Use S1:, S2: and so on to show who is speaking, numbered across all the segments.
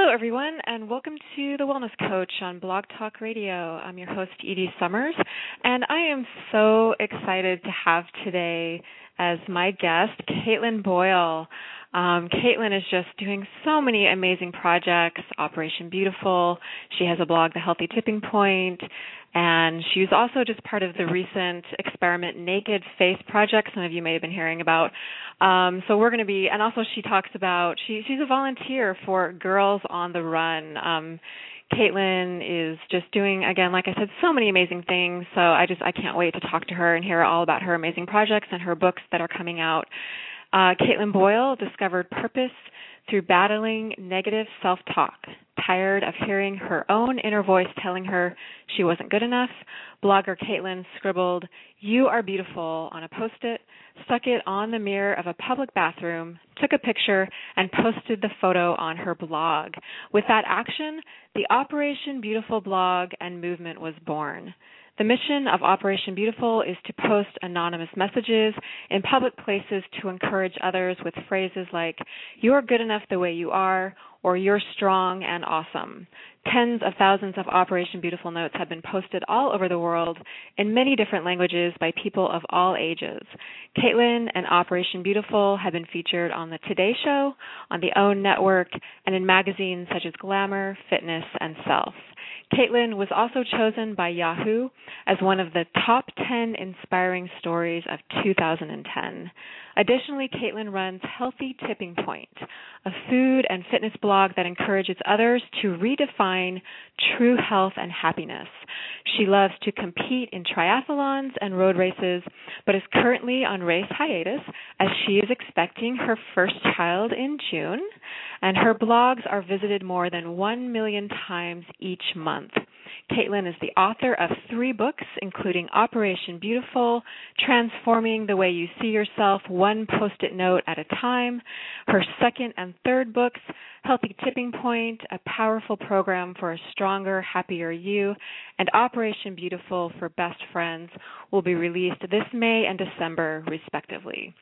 S1: Hello, everyone, and welcome to the Wellness Coach on Blog Talk Radio. I'm your host, Edie Summers, and I am so excited to have today as my guest Caitlin Boyle. Um, Caitlin is just doing so many amazing projects. Operation Beautiful. She has a blog, The Healthy Tipping Point, and she was also just part of the recent Experiment Naked Face project. Some of you may have been hearing about. Um, so we're going to be, and also she talks about she she's a volunteer for Girls on the Run. Um, Caitlin is just doing again, like I said, so many amazing things. So I just I can't wait to talk to her and hear all about her amazing projects and her books that are coming out. Uh, Caitlin Boyle discovered purpose through battling negative self talk. Tired of hearing her own inner voice telling her she wasn't good enough, blogger Caitlin scribbled, You are beautiful on a post it, stuck it on the mirror of a public bathroom, took a picture, and posted the photo on her blog. With that action, the Operation Beautiful blog and movement was born. The mission of Operation Beautiful is to post anonymous messages in public places to encourage others with phrases like, You're good enough the way you are, or You're strong and awesome. Tens of thousands of Operation Beautiful notes have been posted all over the world in many different languages by people of all ages. Caitlin and Operation Beautiful have been featured on The Today Show, on the OWN Network, and in magazines such as Glamour, Fitness, and Self. Caitlin was also chosen by Yahoo as one of the top 10 inspiring stories of 2010. Additionally, Caitlin runs Healthy Tipping Point, a food and fitness blog that encourages others to redefine true health and happiness. She loves to compete in triathlons and road races, but is currently on race hiatus as she is expecting her first child in June, and her blogs are visited more than 1 million times each month. Caitlin is the author of three books, including Operation Beautiful, Transforming the Way You See Yourself One Post it Note at a Time. Her second and third books, Healthy Tipping Point, a powerful program for a stronger, happier you, and Operation Beautiful for Best Friends, will be released this May and December, respectively.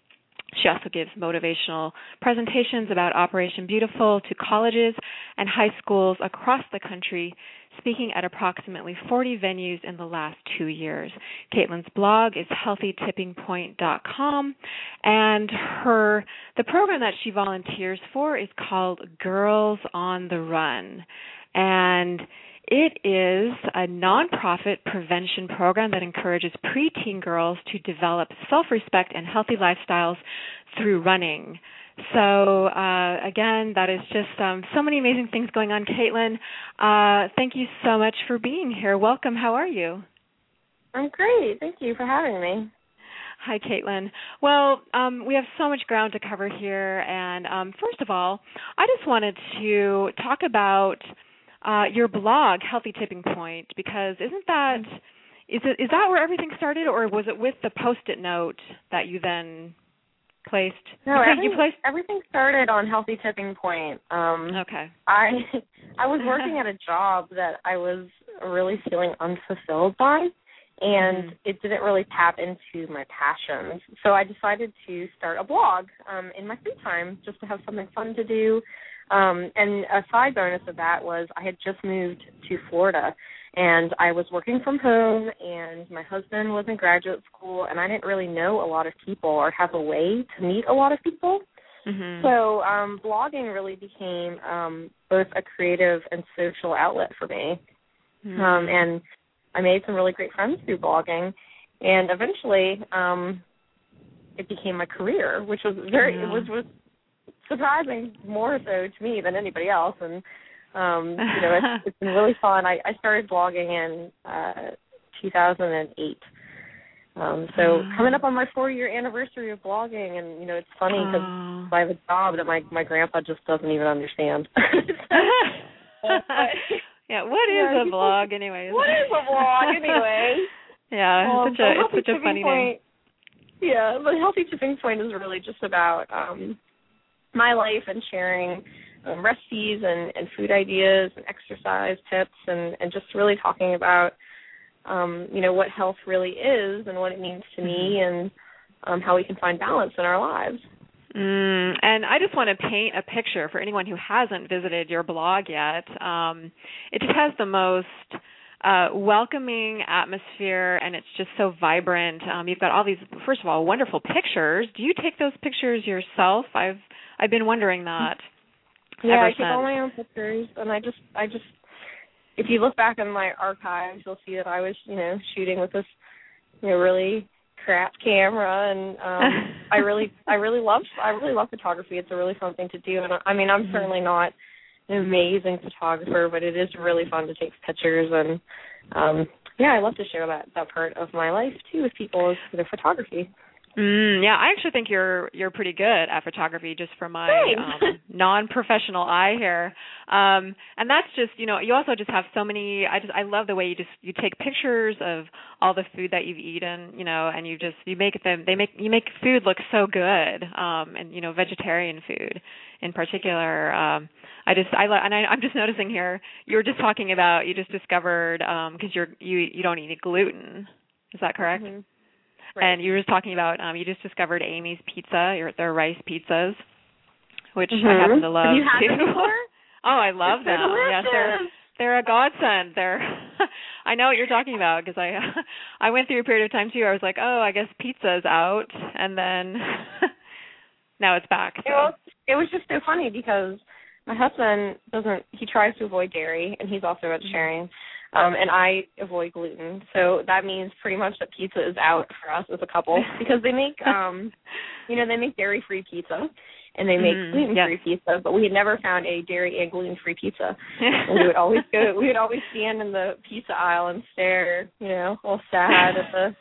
S1: She also gives motivational presentations about Operation Beautiful to colleges and high schools across the country, speaking at approximately 40 venues in the last two years. Caitlin's blog is healthytippingpoint.com, and her the program that she volunteers for is called Girls on the Run, and it is a nonprofit prevention program that encourages preteen girls to develop self respect and healthy lifestyles through running. So, uh, again, that is just um, so many amazing things going on. Caitlin, uh, thank you so much for being here. Welcome. How are you?
S2: I'm great. Thank you for having me.
S1: Hi, Caitlin. Well, um, we have so much ground to cover here, and um, first of all, I just wanted to talk about uh, your blog, Healthy Tipping Point, because isn't that is it is that where everything started, or was it with the post-it note that you then placed?
S2: No, everything,
S1: you placed.
S2: everything started on Healthy Tipping Point. Um,
S1: Okay.
S2: I I was working at a job that I was really feeling unfulfilled by, and
S1: Mhm.
S2: it didn't really tap into my passions. So I decided to start a blog um, in my free time just to have something fun to do. Um, and a side bonus of that was I had just moved to Florida, and I was working from home and my husband was in graduate school and I didn't really know a lot of people or have a way to meet a lot of people.
S1: Mhm.
S2: So um blogging really became um both a creative and social outlet for me.
S1: Mhm.
S2: Um and I made some really great friends through blogging and eventually um it became my career, which was very
S1: Yeah.
S2: it was was surprising more so to me than anybody else and um you know it's, it's been really fun. I I started blogging in uh 2008. Um so
S1: Wow.
S2: coming up on my 4 year anniversary of blogging and you know it's funny cuz
S1: Oh.
S2: I have a job that my my grandpa just doesn't even understand.
S1: yeah, what is
S2: Yeah,
S1: a blog anyways?
S2: what is a blog anyway?
S1: yeah,
S2: Um,
S1: it's such
S2: but
S1: a it's such a funny name.
S2: point, Yeah, the healthy tipping point is really just about um my life and sharing um, recipes and, and food ideas and exercise tips and, and just really talking about um, you know, what health really is and what it means to me
S1: Mm-hmm.
S2: and um, how we can find balance in our lives.
S1: Mm, and I just want to paint a picture for anyone who hasn't visited your blog yet. Um, it just has the most uh, welcoming atmosphere, and it's just so vibrant. Um, you've got all these, first of all, wonderful pictures. Do you take those pictures yourself? I've I've been wondering that.
S2: Yeah, I keep all my own pictures, and I just, I just, if you look back in my archives, you'll see that I was, you know, shooting with this, you know, really crap camera, and um I really, I really love, I really love photography. It's a really fun thing to do, and I, I mean, I'm
S1: Mhm.
S2: certainly not an amazing photographer, but it is really fun to take pictures, and um yeah, I love to share that that part of my life too with people is know, photography.
S1: Mm, yeah, I actually think you're you're pretty good at photography just from my um non-professional eye here. Um and that's just, you know, you also just have so many I just I love the way you just you take pictures of all the food that you've eaten, you know, and you just you make them they make you make food look so good. Um and you know, vegetarian food in particular. Um I just I lo- and I I'm just noticing here you were just talking about you just discovered um cuz you're you you don't eat gluten. Is that correct?
S2: Mhm.
S1: And you were just talking about um you just discovered Amy's Pizza, your their rice pizzas, which I
S2: Mhm.
S1: happen to love
S2: Have you had
S1: too.
S2: them before?
S1: oh, I love
S2: They're
S1: them. Yes, they're they're a godsend. They're I know what you're talking about because I I went through a period of time too. I was like, oh, I guess pizza's out, and then now it's back.
S2: It was, it was just so funny because my husband doesn't he tries to avoid dairy and he's also vegetarian. Um and I avoid gluten. So that means pretty much that pizza is out for us as a couple because they make um you know, they make dairy free pizza and they make
S1: Mhm,
S2: gluten free pizza, but we had never found a dairy and gluten free pizza. And we would always go we would always stand in the pizza aisle and stare, you know, all sad at the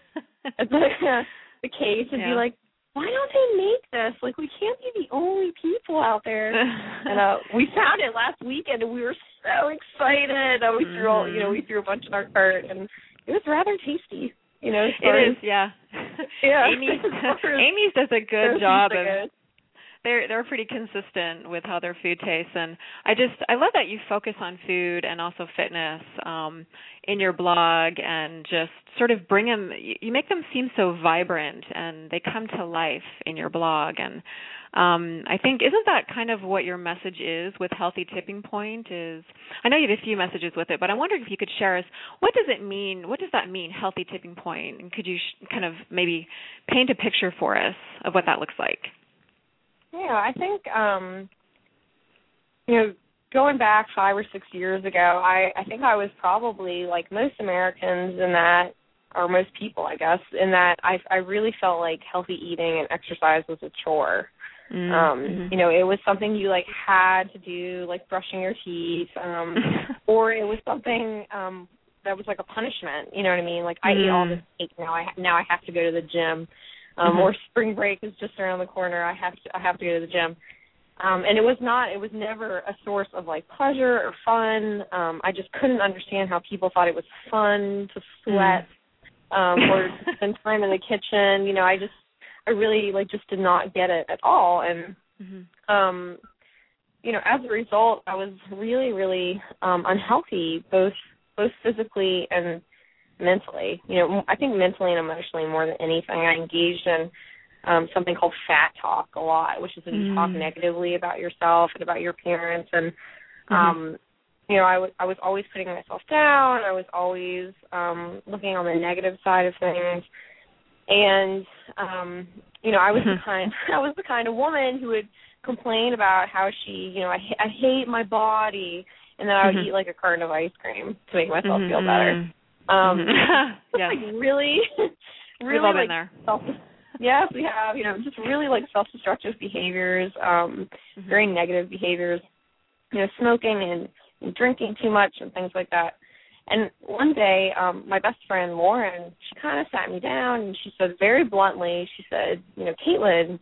S2: at the the case and
S1: Yeah.
S2: be like, why don't they make this? Like we can't be the only people out there. and uh we found it last weekend and we were so excited. Uh, we threw all you know, we threw a bunch in our cart and it was rather tasty. You know,
S1: it is, yeah.
S2: Yeah.
S1: Amy's
S2: As far as-
S1: Amy's does a good job of. They're they're pretty consistent with how their food tastes. And i just i love that you focus on food and also fitness um in your blog and just sort of bring them you make them seem so vibrant and they come to life in your blog. And um i think isn't that kind of what your message is with healthy tipping point is i know you have a few messages with it but i'm wondering if you could share us what does it mean what does that mean healthy tipping point? And could you sh- kind of maybe paint a picture for us of what that looks like
S2: Yeah, I think um you know, going back five or six years ago, I I think I was probably like most Americans in that or most people, I guess, in that I I really felt like healthy eating and exercise was a chore.
S1: Mm,
S2: Um, you know, it was something you like had to do, like brushing your teeth, um, or it was something um that was like a punishment. You know what I mean? Like I eat all
S1: Mm.
S2: this cake now. I now I have to go to the gym. Um,
S1: Mhm.
S2: Or spring break is just around the corner. I have to I have to go to the gym. Um, and it was not. It was never a source of like pleasure or fun. Um, I just couldn't understand how people thought it was fun to sweat um, or spend time in the kitchen. You know, I just I really like just did not get it at all. And
S1: Mhm.
S2: um you know as a result i was really really um unhealthy both both physically and mentally you know i think mentally and emotionally more than anything i engaged in um something called fat talk a lot which is when you talk
S1: Mm.
S2: negatively about yourself and about your parents. and
S1: Mhm.
S2: um you know, I was I was always putting myself down. I was always um looking on the negative side of things. And um you know, I was the kind I was the kind of woman who would complain about how she, you know, I I hate my body and then I would
S1: Mhm.
S2: eat like a carton of ice cream to make myself feel
S1: Mhm.
S2: better. Um
S1: Mhm.
S2: just
S1: yes.
S2: like really really like
S1: there.
S2: self yes we have you know just really like self destructive behaviors um
S1: Mhm.
S2: very negative behaviors you know smoking and, and drinking too much and things like that and one day um my best friend lauren she kind of sat me down and she said very bluntly she said you know caitlin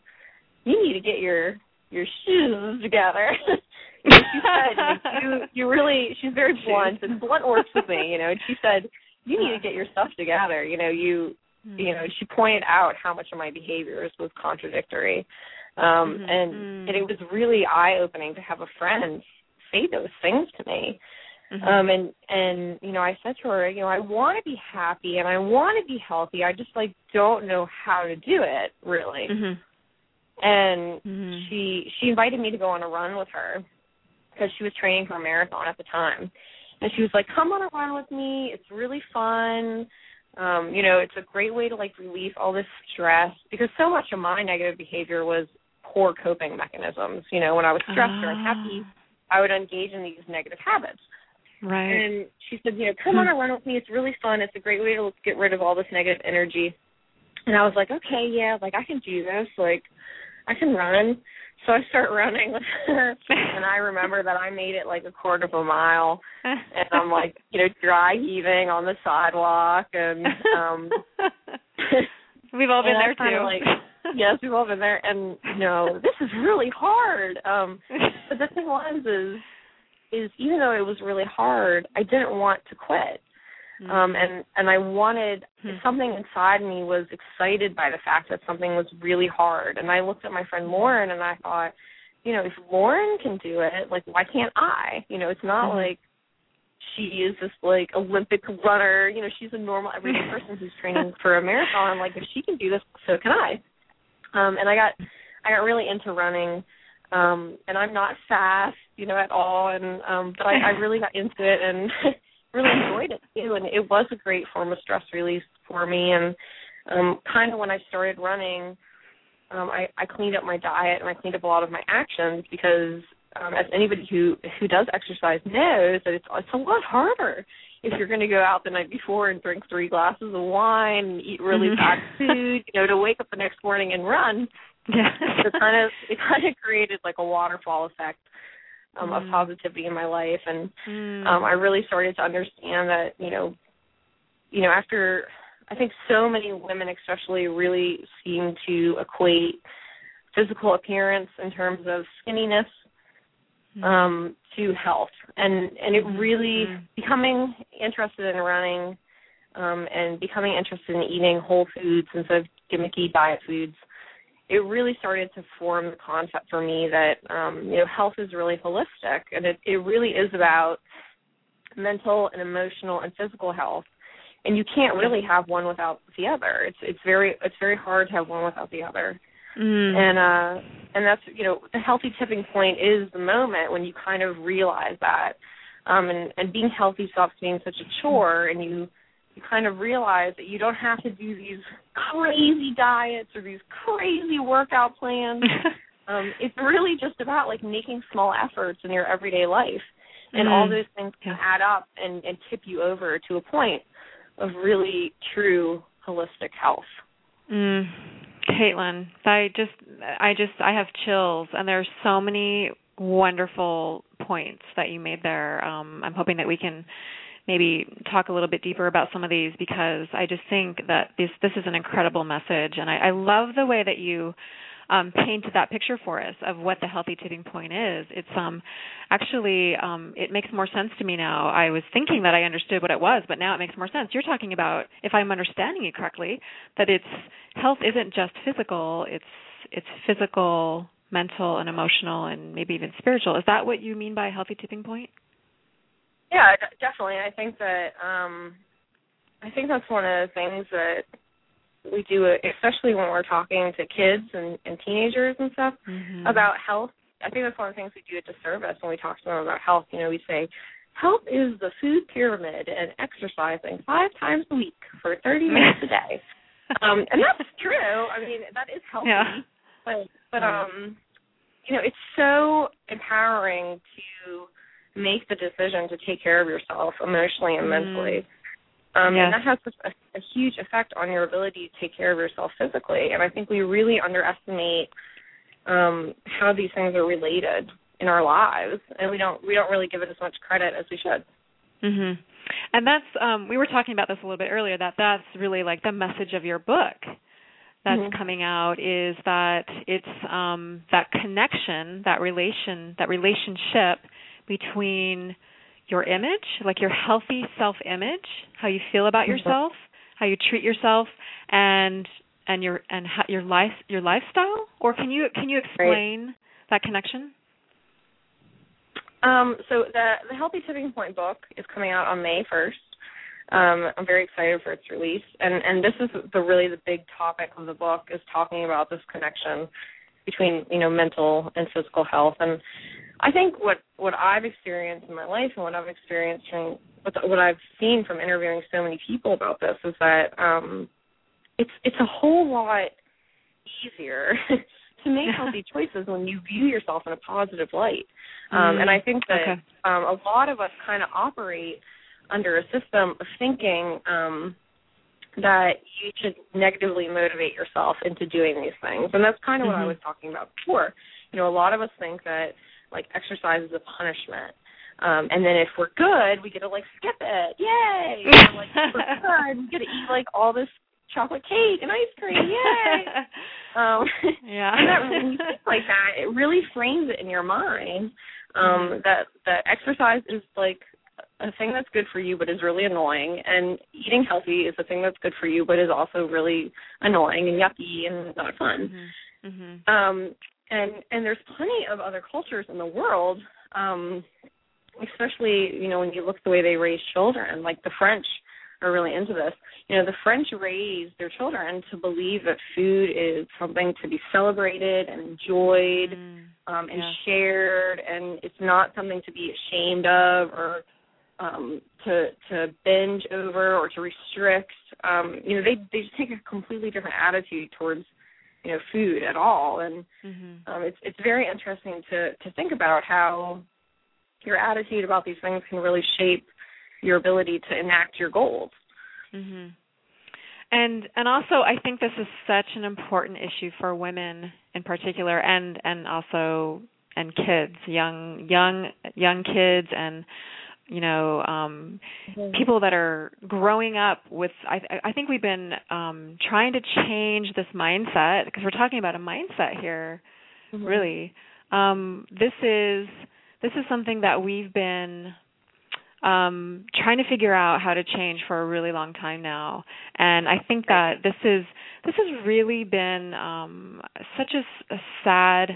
S2: you need to get your your shoes together she said you you really she's very blunt and blunt works with me you know and she said you need to get your stuff together you know you you know she pointed out how much of my behaviors was contradictory um
S1: Mhm.
S2: and
S1: Mm.
S2: and it was really eye opening to have a friend say those things to me
S1: Mhm.
S2: um and and you know i said to her you know i want to be happy and i want to be healthy i just like don't know how to do it really
S1: Mhm.
S2: and
S1: Mhm.
S2: she she invited me to go on a run with her because she was training for a marathon at the time and she was like come on a run with me it's really fun um you know it's a great way to like relieve all this stress because so much of my negative behavior was poor coping mechanisms you know when i was stressed or unhappy i would engage in these negative habits
S1: Right.
S2: and she said, you know, come on a run with me. It's really fun. It's a great way to get rid of all this negative energy. And I was like, okay, yeah, like I can do this. Like I can run. So I start running with her, and I remember that I made it like a quarter of a mile, and I'm like, you know, dry heaving on the sidewalk, and um
S1: We've all been there too.
S2: like- yes, we've all been there. And you know, this is really hard. Um, but the thing was, is is even though it was really hard, I didn't want to quit. Um, and and I wanted
S1: Hmm.
S2: something inside me was excited by the fact that something was really hard. And I looked at my friend Lauren and I thought, you know, if Lauren can do it, like why can't I? You know, it's not
S1: Mhm.
S2: like she is this like Olympic runner. You know, she's a normal everyday person who's training for a marathon. I'm Like if she can do this, so can I. Um, and I got I got really into running. Um, and I'm not fast, you know, at all. And um, but I, I really got into it and really enjoyed it too. And it was a great form of stress release for me. And um, kind of when I started running, um, I, I cleaned up my diet and I cleaned up a lot of my actions because um, as anybody who who does exercise knows that it's it's a lot harder if you're going to go out the night before and drink three glasses of wine and eat really
S1: Mhm.
S2: bad food, you know, to wake up the next morning and run.
S1: yeah.
S2: So it kind of it kind of created like a waterfall effect um, of
S1: Mm.
S2: positivity in my life, and
S1: Mm.
S2: um, I really started to understand that you know, you know, after I think so many women, especially, really seem to equate physical appearance in terms of skinniness
S1: Mm.
S2: um, to health, and and it really
S1: Mhm.
S2: becoming interested in running um, and becoming interested in eating whole foods instead of gimmicky diet foods. It really started to form the concept for me that um, you know health is really holistic, and it it really is about mental and emotional and physical health. And you can't really have one without the other. It's it's very it's very hard to have one without the other
S1: Mm.
S2: and uh and that's you know the healthy tipping point is the moment when you kind of realize that um and and being healthy stops being such a chore and you you kind of realize that you don't have to do these crazy diets or these crazy workout plans um it's really just about like making small efforts in your everyday life and all
S1: Mm.
S2: those things can
S1: Yeah.
S2: add up and and tip you over to a point of really true holistic health
S1: Mm. Caitlin, I just, I just, I have chills, and there's so many wonderful points that you made there. Um, I'm hoping that we can maybe talk a little bit deeper about some of these because I just think that this this is an incredible message, and I, I love the way that you um, painted that picture for us of what the healthy tipping point is. It's um actually um, it makes more sense to me now. I was thinking that I understood what it was, but now it makes more sense. You're talking about, if I'm understanding you correctly, that it's health isn't just physical; it's it's physical, mental, and emotional, and maybe even spiritual. Is that what you mean by a healthy tipping point?
S2: Yeah, d- definitely. I think that um I think that's one of the things that we do, especially when we're talking to kids and, and teenagers and stuff
S1: Mm-hmm.
S2: about health. I think that's one of the things we do a disservice when we talk to them about health. You know, we say, health is the food pyramid and exercising five times a week for 30 minutes a day. Um, and that's true. I mean, that is healthy.
S1: Yeah.
S2: But but um, you know, it's so empowering to make the decision to take care of yourself emotionally and
S1: Mm.
S2: mentally. Um,
S1: Yes.
S2: And that has a, a huge effect on your ability to take care of yourself physically. And I think we really underestimate um, how these things are related in our lives, and we don't we don't really give it as much credit as we should.
S1: Mhm. And that's um we were talking about this a little bit earlier that that's really like the message of your book that's
S2: Mhm.
S1: coming out is that it's um that connection, that relation, that relationship between your image, like your healthy self-image, how you feel about
S2: Mhm.
S1: yourself, how you treat yourself and and your and how, your life your lifestyle or can you can you explain that connection?
S2: Um, so the the Healthy Tipping Point book is coming out on May first. Um, I'm very excited for its release, and and this is the really the big topic of the book is talking about this connection between you know mental and physical health, and I think what what I've experienced in my life and what I've experienced from what what I've seen from interviewing so many people about this is that um, it's it's a whole lot easier to make healthy choices when you view yourself in a positive light. Um, and I think that
S1: Okay.
S2: um, a lot of us kind of operate under a system of thinking um, that you should negatively motivate yourself into doing these things, and that's kind of what I
S1: Mhm.
S2: was talking about before. You know, a lot of us think that like exercise is a punishment. Um, and then if we're good, we get to like skip it, yay! Or, like if we're good, we get to eat like all this chocolate cake and ice cream, yay! Um,
S1: Yeah.
S2: and that when you think like that, it really frames it in your mind um, that that exercise is like a thing that's good for you but is really annoying, and eating healthy is a thing that's good for you but is also really annoying and yucky and not fun.
S1: Mhm. Mhm.
S2: Um, and and there's plenty of other cultures in the world, um, especially you know when you look the way they raise children, like the French are really into this. You know, the French raise their children to believe that food is something to be celebrated and enjoyed
S1: Mm.
S2: um, and
S1: Yeah.
S2: shared, and it's not something to be ashamed of or um, to to binge over or to restrict. Um, you know, they they just take a completely different attitude towards you know food at all, and
S1: Mhm.
S2: um, it's it's very interesting to to think about how your attitude about these things can really shape your ability to enact your goals.
S1: Mhm. And and also I think this is such an important issue for women in particular and and also and kids, young young young kids and you know um people that are growing up with I I think we've been um trying to change this mindset because we're talking about a mindset here really. Um this is this is something that we've been um trying to figure out how to change for a really long time now. And i think that this is this has really been um such a sad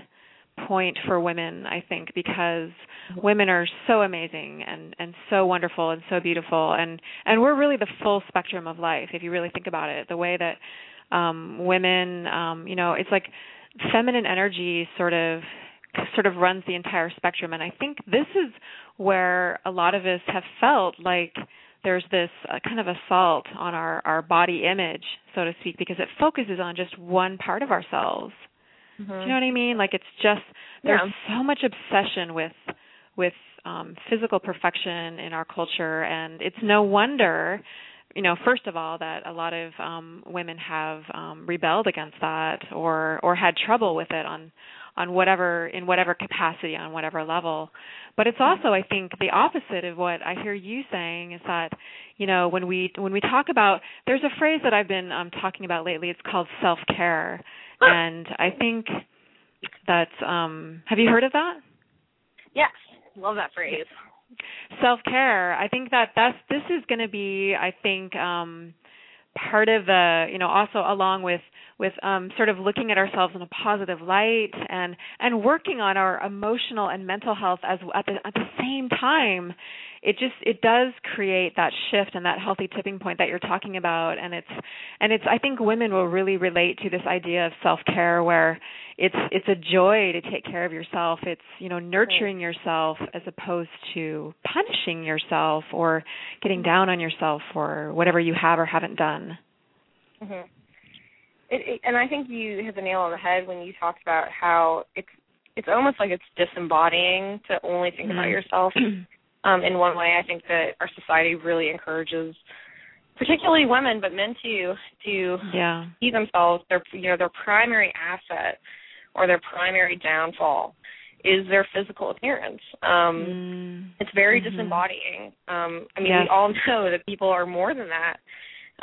S1: point for women i think because women are so amazing and and so wonderful and so beautiful. And and we're really the full spectrum of life if you really think about it. The way that um women um you know it's like feminine energy sort of sort of runs the entire spectrum. And i think this is where a lot of us have felt like there's this uh, kind of assault on our our body image so to speak because it focuses on just one part of ourselves do you know what i mean? Like it's just there's
S2: Yeah.
S1: so much obsession with with um physical perfection in our culture and it's no wonder you know first of all that a lot of um women have um rebelled against that or or had trouble with it on on whatever in whatever capacity on whatever level. But it's also i think the opposite of what i hear you saying is that you know when we when we talk about there's a phrase that i've been um talking about lately. It's called self care and i think that um have you heard of that?
S2: Yes, love that phrase.
S1: self care i think that that's this is going to be i think um part of the you know also along with with um sort of looking at ourselves in a positive light and and working on our emotional and mental health as at the at the same time it just it does create that shift and that healthy tipping point that you're talking about. And it's and it's i think women will really relate to this idea of self care where it's it's a joy to take care of yourself. It's you know nurturing yourself as opposed to punishing yourself or getting down on yourself for whatever you have or haven't done.
S2: Mhm it, it, and I think you hit the nail on the head when you talked about how it's it's almost like it's disembodying to only think mm-hmm. about yourself um in one way I think that our society really encourages particularly women, but men too, to
S1: yeah.
S2: see themselves their you know their primary asset or their primary downfall is their physical appearance. Um mm. it's very mm-hmm. disembodying. Um I mean yes. we all know that people are more than that.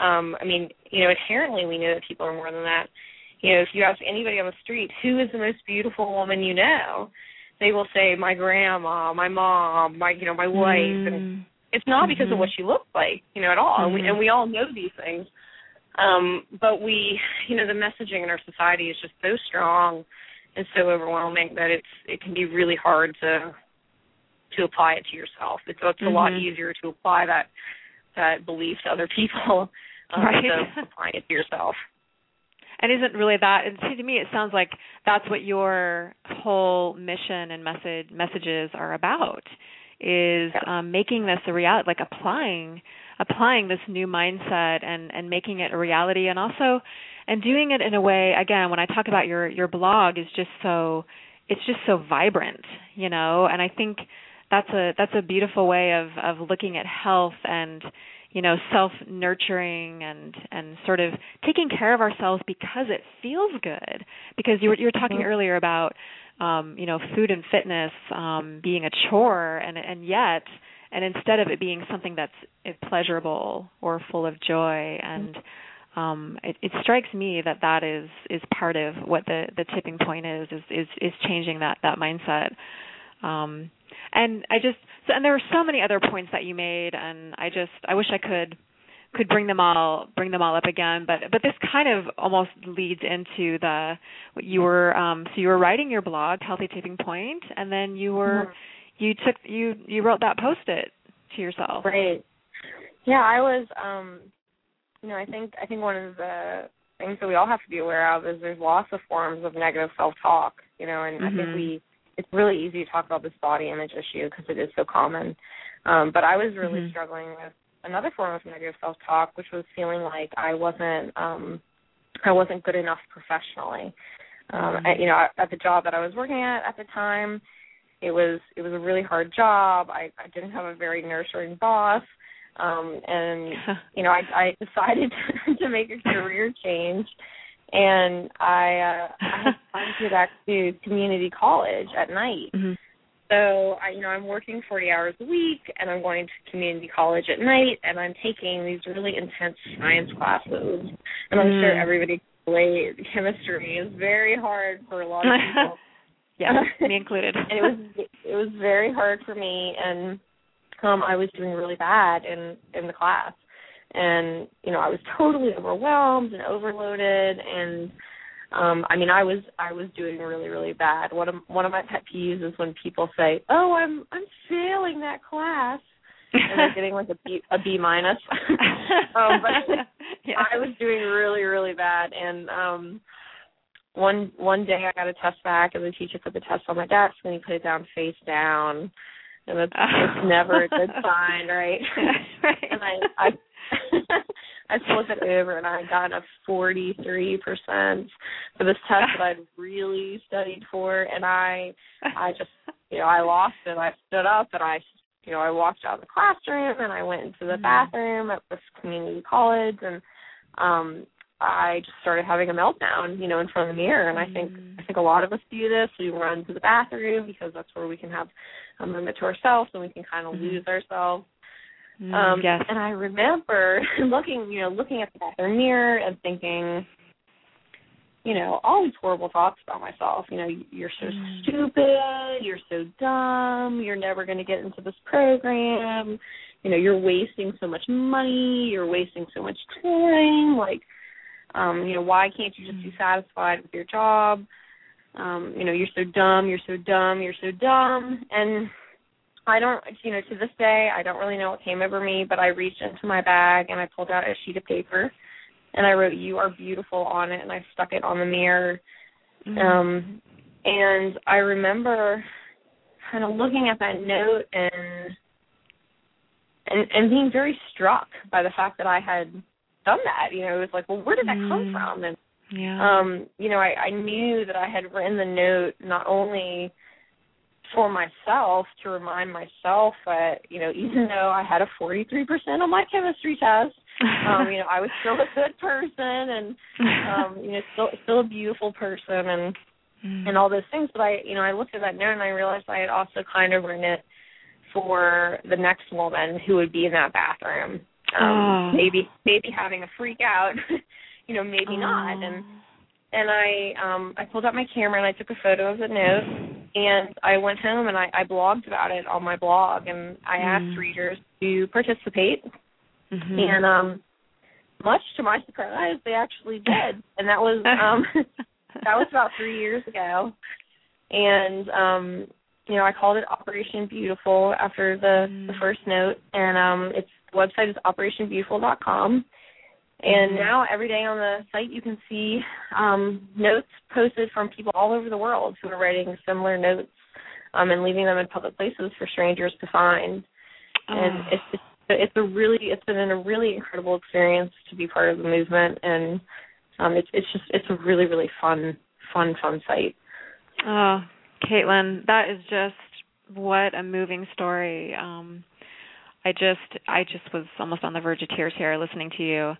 S2: Um I mean, you know, inherently we know that people are more than that. You know, if you ask anybody on the street who is the most beautiful woman you know, they will say my grandma, my mom, my you know, my wife mm. and it's not because mm-hmm. of what she looks like, you know, at all. Mm-hmm. And, we, and we all know these things. Um, but we, you know, the messaging in our society is just so strong and so overwhelming that it's it can be really hard to to apply it to yourself. It's, it's a mm-hmm. lot easier to apply that that belief to other people um, right. than applying it to yourself.
S1: And isn't really that? And see, to me, it sounds like that's what your whole mission and message messages are about is um, making this a reality, like applying applying this new mindset and and making it a reality, and also and doing it in a way. Again, when I talk about your your blog, is just so it's just so vibrant, you know, and I think that's a that's a beautiful way of of looking at health and you know self nurturing and and sort of taking care of ourselves because it feels good because you were you were talking mm-hmm. earlier about um, you know, food and fitness um, being a chore, and and yet, and instead of it being something that's pleasurable or full of joy, and um, it, it strikes me that that is is part of what the the tipping point is is is, is changing that that mindset. Um, and I just so, and there were so many other points that you made, and I just I wish I could could bring them all bring them all up again but but this kind of almost leads into the what you were um so you were writing your blog healthy tipping point and then you were mm-hmm. you took you you wrote that post it to yourself
S2: right yeah i was um you know i think i think one of the things that we all have to be aware of is there's lots of forms of negative self talk you know and mm-hmm. i think mm-hmm. we it's really easy to talk about this body image issue because it is so common um but i was really mm-hmm. struggling with another form of negative self talk, which was feeling like I wasn't um I wasn't good enough professionally. Um mm-hmm. at, you know, at the job that I was working at at the time, it was it was a really hard job. I I didn't have a very nurturing boss. Um and you know, I I decided to make a career change and I uh I had to go back to community college at night. Mm-hmm. So I, you know, I'm working 40 hours a week, and I'm going to community college at night, and I'm taking these really intense science classes. And I'm mm. sure everybody relate. Chemistry is very hard for a lot of people.
S1: yeah, me included.
S2: and it was it was very hard for me, and um, I was doing really bad in in the class, and you know, I was totally overwhelmed and overloaded, and um i mean i was i was doing really really bad one of one of my pet peeves is when people say oh i'm i'm failing that class and they're getting like a b a b minus um but yeah. i was doing really really bad and um one one day i got a test back and the teacher put the test on my desk and he put it down face down and that's oh. it's never a good sign right,
S1: right.
S2: and i i I flipped it over and I got a 43% for this test that I'd really studied for and I I just you know I lost it. I stood up and I you know I walked out of the classroom and I went into the mm-hmm. bathroom at this community college and um I just started having a meltdown, you know, in front of the mirror. And I think mm. I think a lot of us do this. We run to the bathroom because that's where we can have a moment to ourselves and we can kind of mm. lose ourselves.
S1: Mm, um, yes.
S2: And I remember looking, you know, looking at the bathroom mirror and thinking, you know, all these horrible thoughts about myself. You know, you're so mm. stupid, you're so dumb, you're never going to get into this program. You know, you're wasting so much money, you're wasting so much time. Like, um, you know, why can't you just be mm. satisfied with your job? Um, you know, you're so dumb, you're so dumb, you're so dumb. And I don't, you know, to this day, I don't really know what came over me, but I reached into my bag and I pulled out a sheet of paper and I wrote "You are beautiful" on it, and I stuck it on the mirror. Mm-hmm. Um, and I remember kind of looking at that note and and and being very struck by the fact that I had done that. You know, it was like, well, where did that come
S1: Mm.
S2: from? And
S1: Yeah.
S2: um, you know, I, I knew that I had written the note not only for myself to remind myself that, you know, even though I had a 43% on my chemistry test, um, you know, I was still a good person and, um, you know, still still a beautiful person and
S1: Mm.
S2: and all those things. But I, you know, I looked at that note and I realized I had also kind of written it for the next woman who would be in that bathroom. Um,
S1: Oh.
S2: Maybe maybe having a freak out, you know, maybe not. And and I um I pulled out my camera and I took a photo of the note and I went home and I, I blogged about it on my blog and I asked
S1: Mm.
S2: readers to participate
S1: Mhm.
S2: and um much to my surprise they actually did and that was um that was about three years ago and um you know i called it operation beautiful after the
S1: Mm.
S2: the first note and um its website is operationbeautiful.com and
S1: Mhm.
S2: now every day on the site you can see um notes posted from people all over the world who are writing similar notes um and leaving them in public places for strangers to find and
S1: Oh.
S2: it's just it's a really it's been a really incredible experience to be part of the movement and um it's it's just it's a really really fun fun fun site
S1: Oh, Caitlin, that is just what a moving story. Um I just I just was almost on the verge of tears here listening to you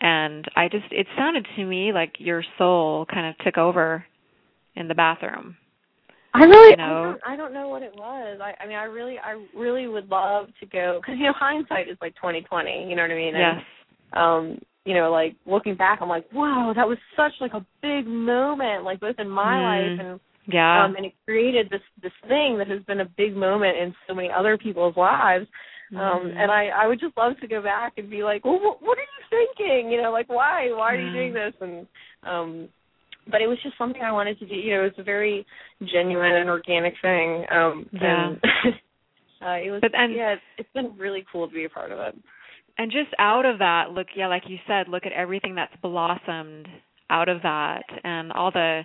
S1: and I just it sounded to me like your soul kind of took over in the bathroom.
S2: I really
S1: You know?
S2: I don't I don't know what it was I I mean I really I really would love to go cuz you know hindsight is like 2020 you know what I mean
S1: Yes.
S2: and, um you know like looking back I'm like wow that was such like a big moment like both in my
S1: Mm.
S2: life and
S1: Yeah.
S2: um and it created this this thing that has been a big moment in so many other people's lives um and i i would just love to go back and be like well what, what are you thinking? You know like why why are you doing this? And um but it was just something i wanted to do you know it was a very genuine and organic thing um
S1: Yeah.
S2: and uh it was
S1: But- and-
S2: yeah it's, it's been really cool to be a part of it.
S1: And just out of that, look, yeah, like you said, look at everything that's blossomed out of that, and all the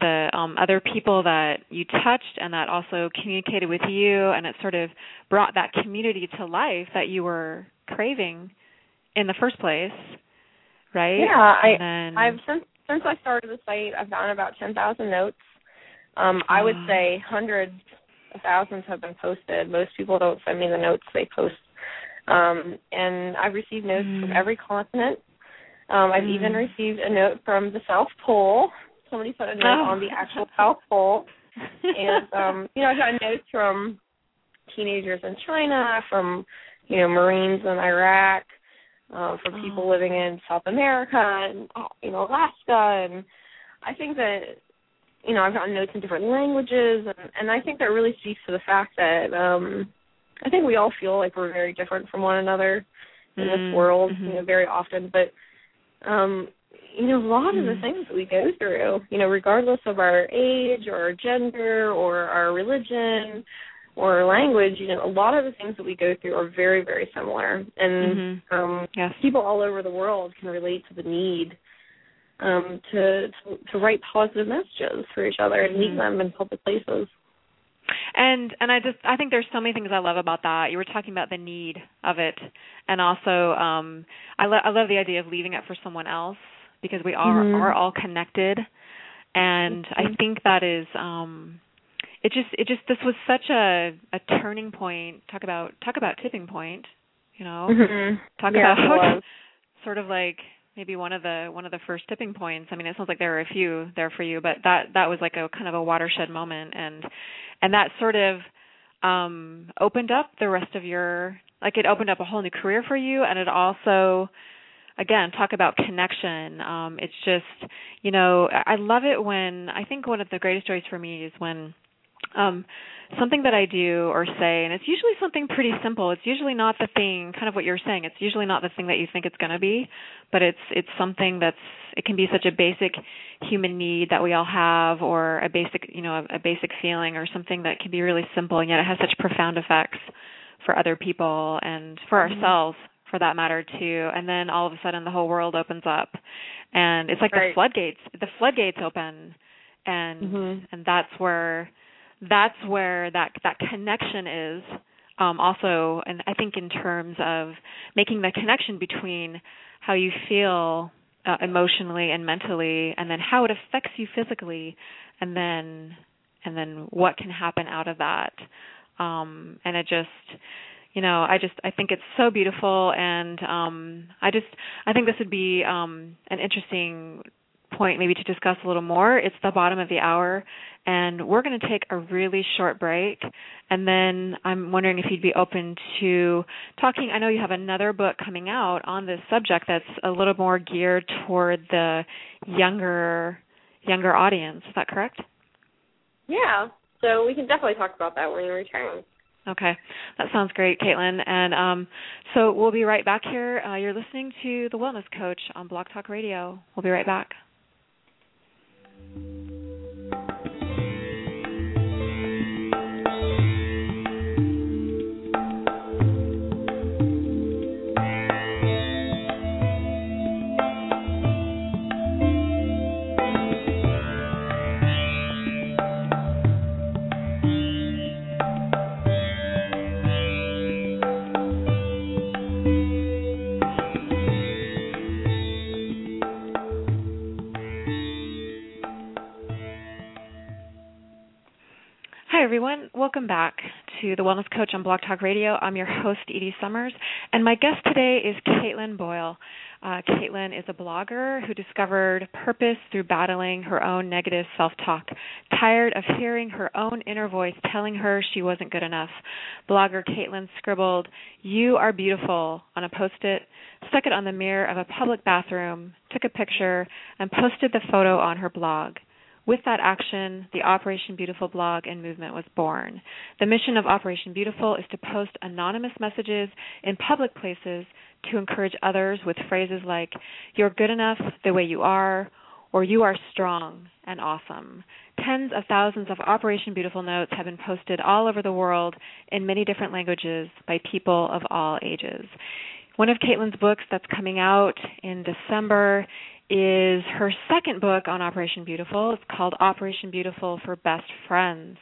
S1: the um, other people that you touched, and that also communicated with you, and it sort of brought that community to life that you were craving in the first place, right?
S2: yeah I,
S1: then...
S2: I've since since i started the site i've gotten about ten thousand notes um i would
S1: Wow.
S2: say hundreds of thousands have been posted most people don't send me the notes they post um and i've received notes from
S1: Mm.
S2: every continent um i've even
S1: Mm.
S2: received a note from the south pole somebody put a note
S1: Oh.
S2: on the actual pole and um you know i've gotten notes from teenagers in china from you know marines in iraq uh, from people
S1: Oh.
S2: living in south america and you know alaska and i think that you know i've gotten notes in different languages and and i think that really speaks to the fact that um i think we all feel like we're very different from one another in
S1: Mm,
S2: this world
S1: mhm.
S2: you know very often but um you know a lot of the
S1: Mm.
S2: things that we go through you know regardless of our age or our gender or our religion or our language you know a lot of the things that we go through are very very similar and
S1: Mhm.
S2: um
S1: yes.
S2: people all over the world can relate to the need um to to, to write positive messages for each other and
S1: Mhm.
S2: leave them in public places
S1: and and i just i think there's so many things i love about that you were talking about the need of it and also um i lo- i love the idea of leaving it for someone else because we are
S2: Mhm.
S1: are all connected. And i think that is um it just it just this was such a a turning point. Talk about talk about tipping point you know?
S2: Mm-hmm.
S1: talk
S2: yeah,
S1: about sort of like maybe one of the one of the first tipping points. I mean, it sounds like there were a few there for you, but that that was like a kind of a watershed moment, and and that sort of um opened up the rest of your like it opened up a whole new career for you, and it also again talk about connection. Um it's just you know i love it when i think one of the greatest joys for me is when um something that i do or say and it's usually something pretty simple. It's usually not the thing kind of what you're saying. It's usually not the thing that you think it's going to be but it's it's something that's it can be such a basic human need that we all have or a basic you know a, a basic feeling or something that can be really simple and yet it has such profound effects for other people and for
S2: Mhm.
S1: ourselves for that matter too. And then all of a sudden the whole world opens up. And it's like the floodgates the floodgates open. And
S2: Mhm.
S1: and that's where that's where that that connection is um also and I think in terms of making the connection between how you feel uh, emotionally and mentally and then how it affects you physically and then and then what can happen out of that. Um and it just you know i just i think it's so beautiful and um i just i think this would be um an interesting point maybe to discuss a little more it's the bottom of the hour and we're going to take a really short break and then i'm wondering if you'd be open to talking i know you have another book coming out on this subject that's a little more geared toward the younger younger audience is that correct
S2: Yeah. So we can definitely talk about that when we return.
S1: Okay, that sounds great, Caitlin. And um, so we'll be right back here. Uh, you're listening to the Wellness Coach on Blog Talk Radio. We'll be right back. Everyone. Welcome back to the Wellness Coach on Blog Talk Radio. I'm your host, Edie Summers, and my guest today is Caitlin Boyle. Uh, Caitlin is a blogger who discovered purpose through battling her own negative self talk. Tired of hearing her own inner voice telling her she wasn't good enough, blogger Caitlin scribbled, You are beautiful on a post it, stuck it on the mirror of a public bathroom, took a picture, and posted the photo on her blog. With that action, the Operation Beautiful blog and movement was born. The mission of Operation Beautiful is to post anonymous messages in public places to encourage others with phrases like, You're good enough the way you are, or You are strong and awesome. Tens of thousands of Operation Beautiful notes have been posted all over the world in many different languages by people of all ages. One of Caitlin's books that's coming out in December is her second book on Operation Beautiful. It's called Operation Beautiful for Best Friends,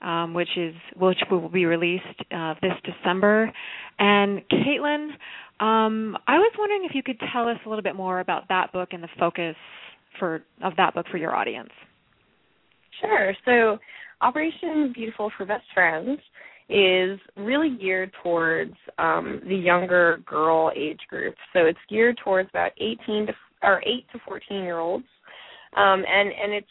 S1: um, which is which will be released uh, this December. And Caitlin, um, I was wondering if you could tell us a little bit more about that book and the focus for of that book for your audience.
S2: Sure. So, Operation Beautiful for Best Friends is really geared towards um, the younger girl age group. So it's geared towards about 18 to or 8 to 14 year olds, um, and and it's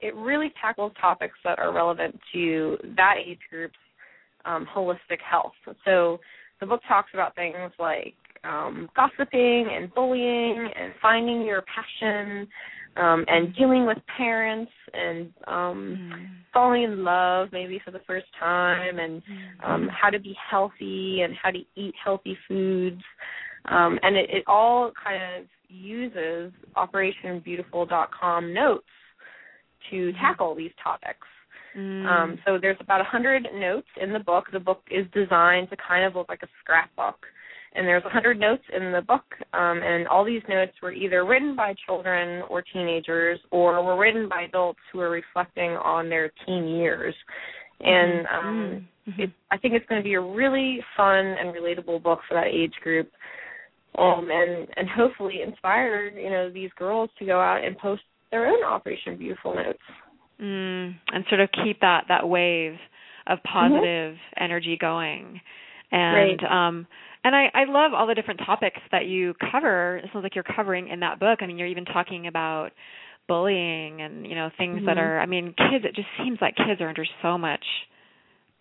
S2: it really tackles topics that are relevant to that age group's um, holistic health. So the book talks about things like um, gossiping and bullying and finding your passion um, and dealing with parents and um, falling in love maybe for the first time and um, how to be healthy and how to eat healthy foods. Um, and it, it all kind of uses OperationBeautiful.com notes to tackle these topics.
S1: Mm.
S2: Um, so there's about 100 notes in the book. The book is designed to kind of look like a scrapbook. And there's 100 notes in the book, um, and all these notes were either written by children or teenagers or were written by adults who are reflecting on their teen years. And um,
S1: Mhm.
S2: it, I think it's going to be a really fun and relatable book for that age group, um, and and hopefully inspire you know these girls to go out and post their own Operation Beautiful notes.
S1: mm, and sort of keep that that wave of positive energy going and
S2: Right.
S1: um and I, I love all the different topics that you cover. It sounds like you're covering in that book. I mean, you're even talking about bullying and you know things that
S2: Mhm.
S1: are. I mean, kids. It just seems like kids are under so much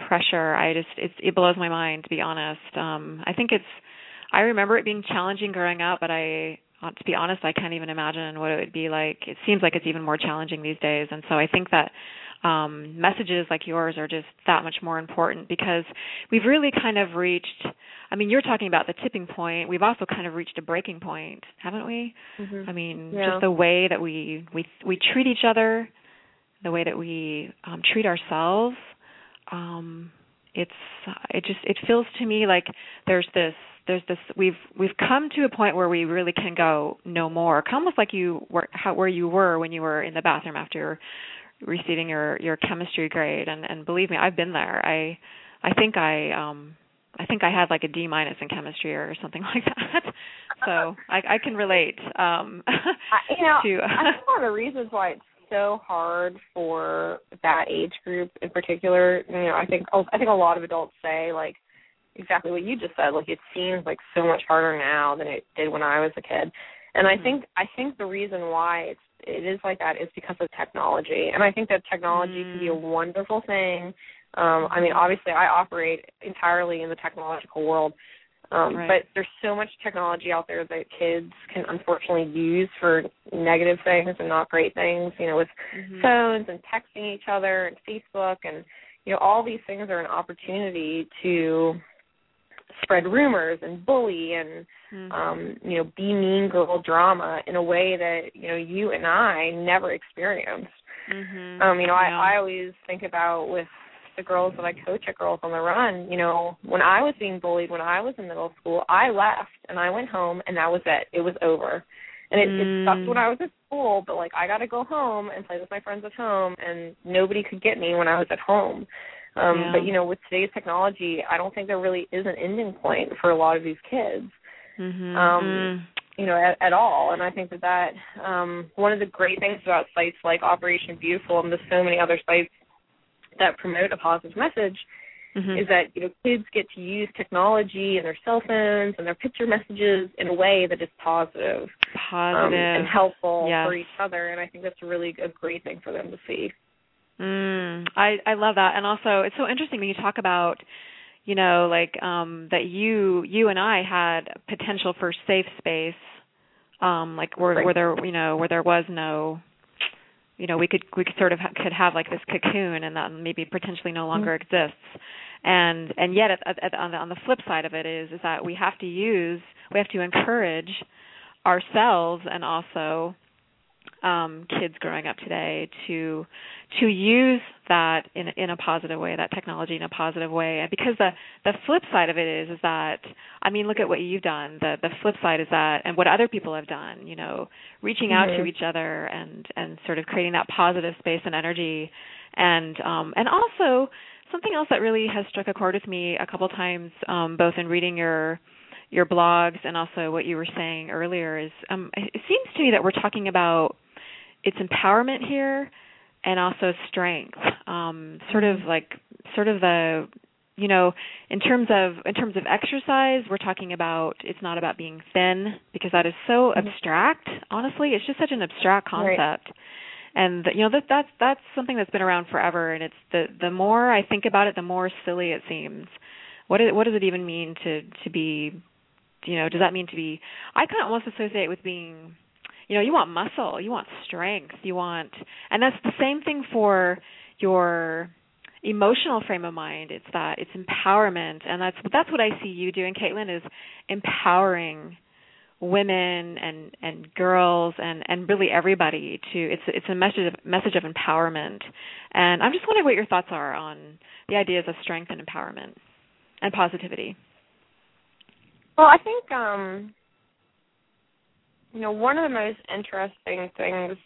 S1: pressure. I just it it blows my mind to be honest. Um, I think it's. I remember it being challenging growing up, but I uh, to be honest, I can't even imagine what it would be like. It seems like it's even more challenging these days, and so I think that um, messages like yours are just that much more important because we've really kind of reached. I mean, you're talking about the tipping point. We've also kind of reached a breaking point, haven't we?
S2: Mm-hmm.
S1: I mean,
S2: Yeah.
S1: just the way that we we we treat each other, the way that we um, treat ourselves. Um, it's it just it feels to me like there's this there's this we've we've come to a point where we really can go no more. Almost like you were how where you were when you were in the bathroom after receiving your your chemistry grade. And and believe me I've been there. I I think I um I think I had like a D minus in chemistry or something like that. So I I can relate um
S2: you know
S1: to
S2: I think one of the reasons why it's so hard for that age group in particular you know I think I think a lot of adults say like exactly what you just said like it seems like so much harder now than it did when I was a kid and I
S1: Mhm.
S2: think I think the reason why it's it is like that is because of technology. And I think that technology can be a
S1: Mm.
S2: wonderful thing. Um I mean obviously I operate entirely in the technological world. Um
S1: Right.
S2: but there's so much technology out there that kids can unfortunately use for negative things and not great things, you know, with
S1: Mhm.
S2: phones and texting each other and Facebook and you know all these things are an opportunity to spread rumors and bully and
S1: Mhm.
S2: um you know be mean girl drama in a way that you know you and I never experienced.
S1: Mhm.
S2: Um you know
S1: Yeah.
S2: I I always think about with the girls that I coach at Girls on the Run, you know, when I was being bullied when I was in middle school, I left and I went home and that was it. It was over. And it, it sucked
S1: Mm.
S2: when I was at school, but like I got to go home and play with my friends at home, and nobody could get me when I was at home. Um,
S1: Yeah.
S2: But you know, with today's technology, I don't think there really is an ending point for a lot of these kids
S1: Mhm.
S2: um,
S1: Mm.
S2: you know, at, at all. And I think that that um, one of the great things about sites like Operation Beautiful and there's so many other sites that promote a positive message
S1: Mhm.
S2: is that you know kids get to use technology and their cell phones and their picture messages in a way that is positive,
S1: positive
S2: um, and helpful
S1: Yes.
S2: for each other. And I think that's a really a great thing for them to see.
S1: Mm, I I love that, and also it's so interesting when you talk about, you know, like um that you you and I had potential for safe space, um, like where
S2: Right.
S1: where there you know where there was no, you know, we could we could sort of ha- could have like this cocoon and that maybe potentially no longer mm-hmm. exists, and and yet at, at, on the on the flip side of it is is that we have to use we have to encourage ourselves and also um, kids growing up today to to use that in in a positive way, that technology in a positive way. And because the the flip side of it is is that I mean, look at what you've done. The the flip side is that, and what other people have done. You know, reaching out to
S2: Mhm.
S1: each other and and sort of creating that positive space and energy, and um, and also something else that really has struck a chord with me a couple times, um, both in reading your your blogs and also what you were saying earlier is um, it seems to me that we're talking about it's empowerment here and also strength. Um sort of like sort of the you know in terms of in terms of exercise we're talking about it's not about being thin because that is so
S2: Mhm.
S1: abstract. Honestly it's just such an abstract
S2: Right.
S1: concept. And you know that that's that's something that's been around forever and it's the the more i think about it the more silly it seems. What is, what does it even mean to to be you know does that mean to be i kind of almost associate it with being you know you want muscle you want strength you want and that's the same thing for your emotional frame of mind. It's that it's empowerment and that's that's what i see you doing caitlin is empowering women and and girls and and really everybody to it's it's a message of message of empowerment. And i'm just wondering what your thoughts are on the ideas of strength and empowerment and positivity.
S2: Well, I think um you know, one of the most interesting things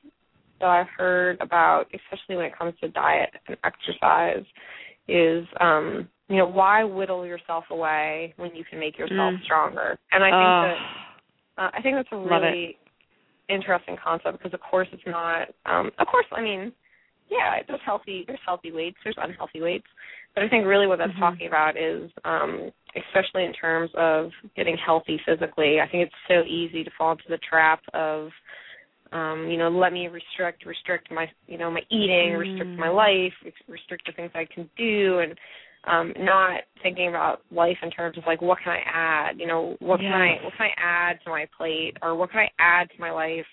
S2: that I've heard about, especially when it comes to diet and exercise, is um, you know, why whittle yourself away when you can make yourself
S1: Mm.
S2: stronger? And I think
S1: Ugh.
S2: that uh, I think that's a really interesting concept because of course it's not um of course I mean yeah, there's healthy there's healthy weights, there's unhealthy weights. But I think really what that's
S1: Mhm.
S2: talking about is um especially in terms of getting healthy physically. I think it's so easy to fall into the trap of um, you know, let me restrict restrict my you know, my eating, restrict
S1: Mm.
S2: my life, restrict the things I can do and um not thinking about life in terms of like what can I add, you know, what can I what can I add to my plate or what can I add to my life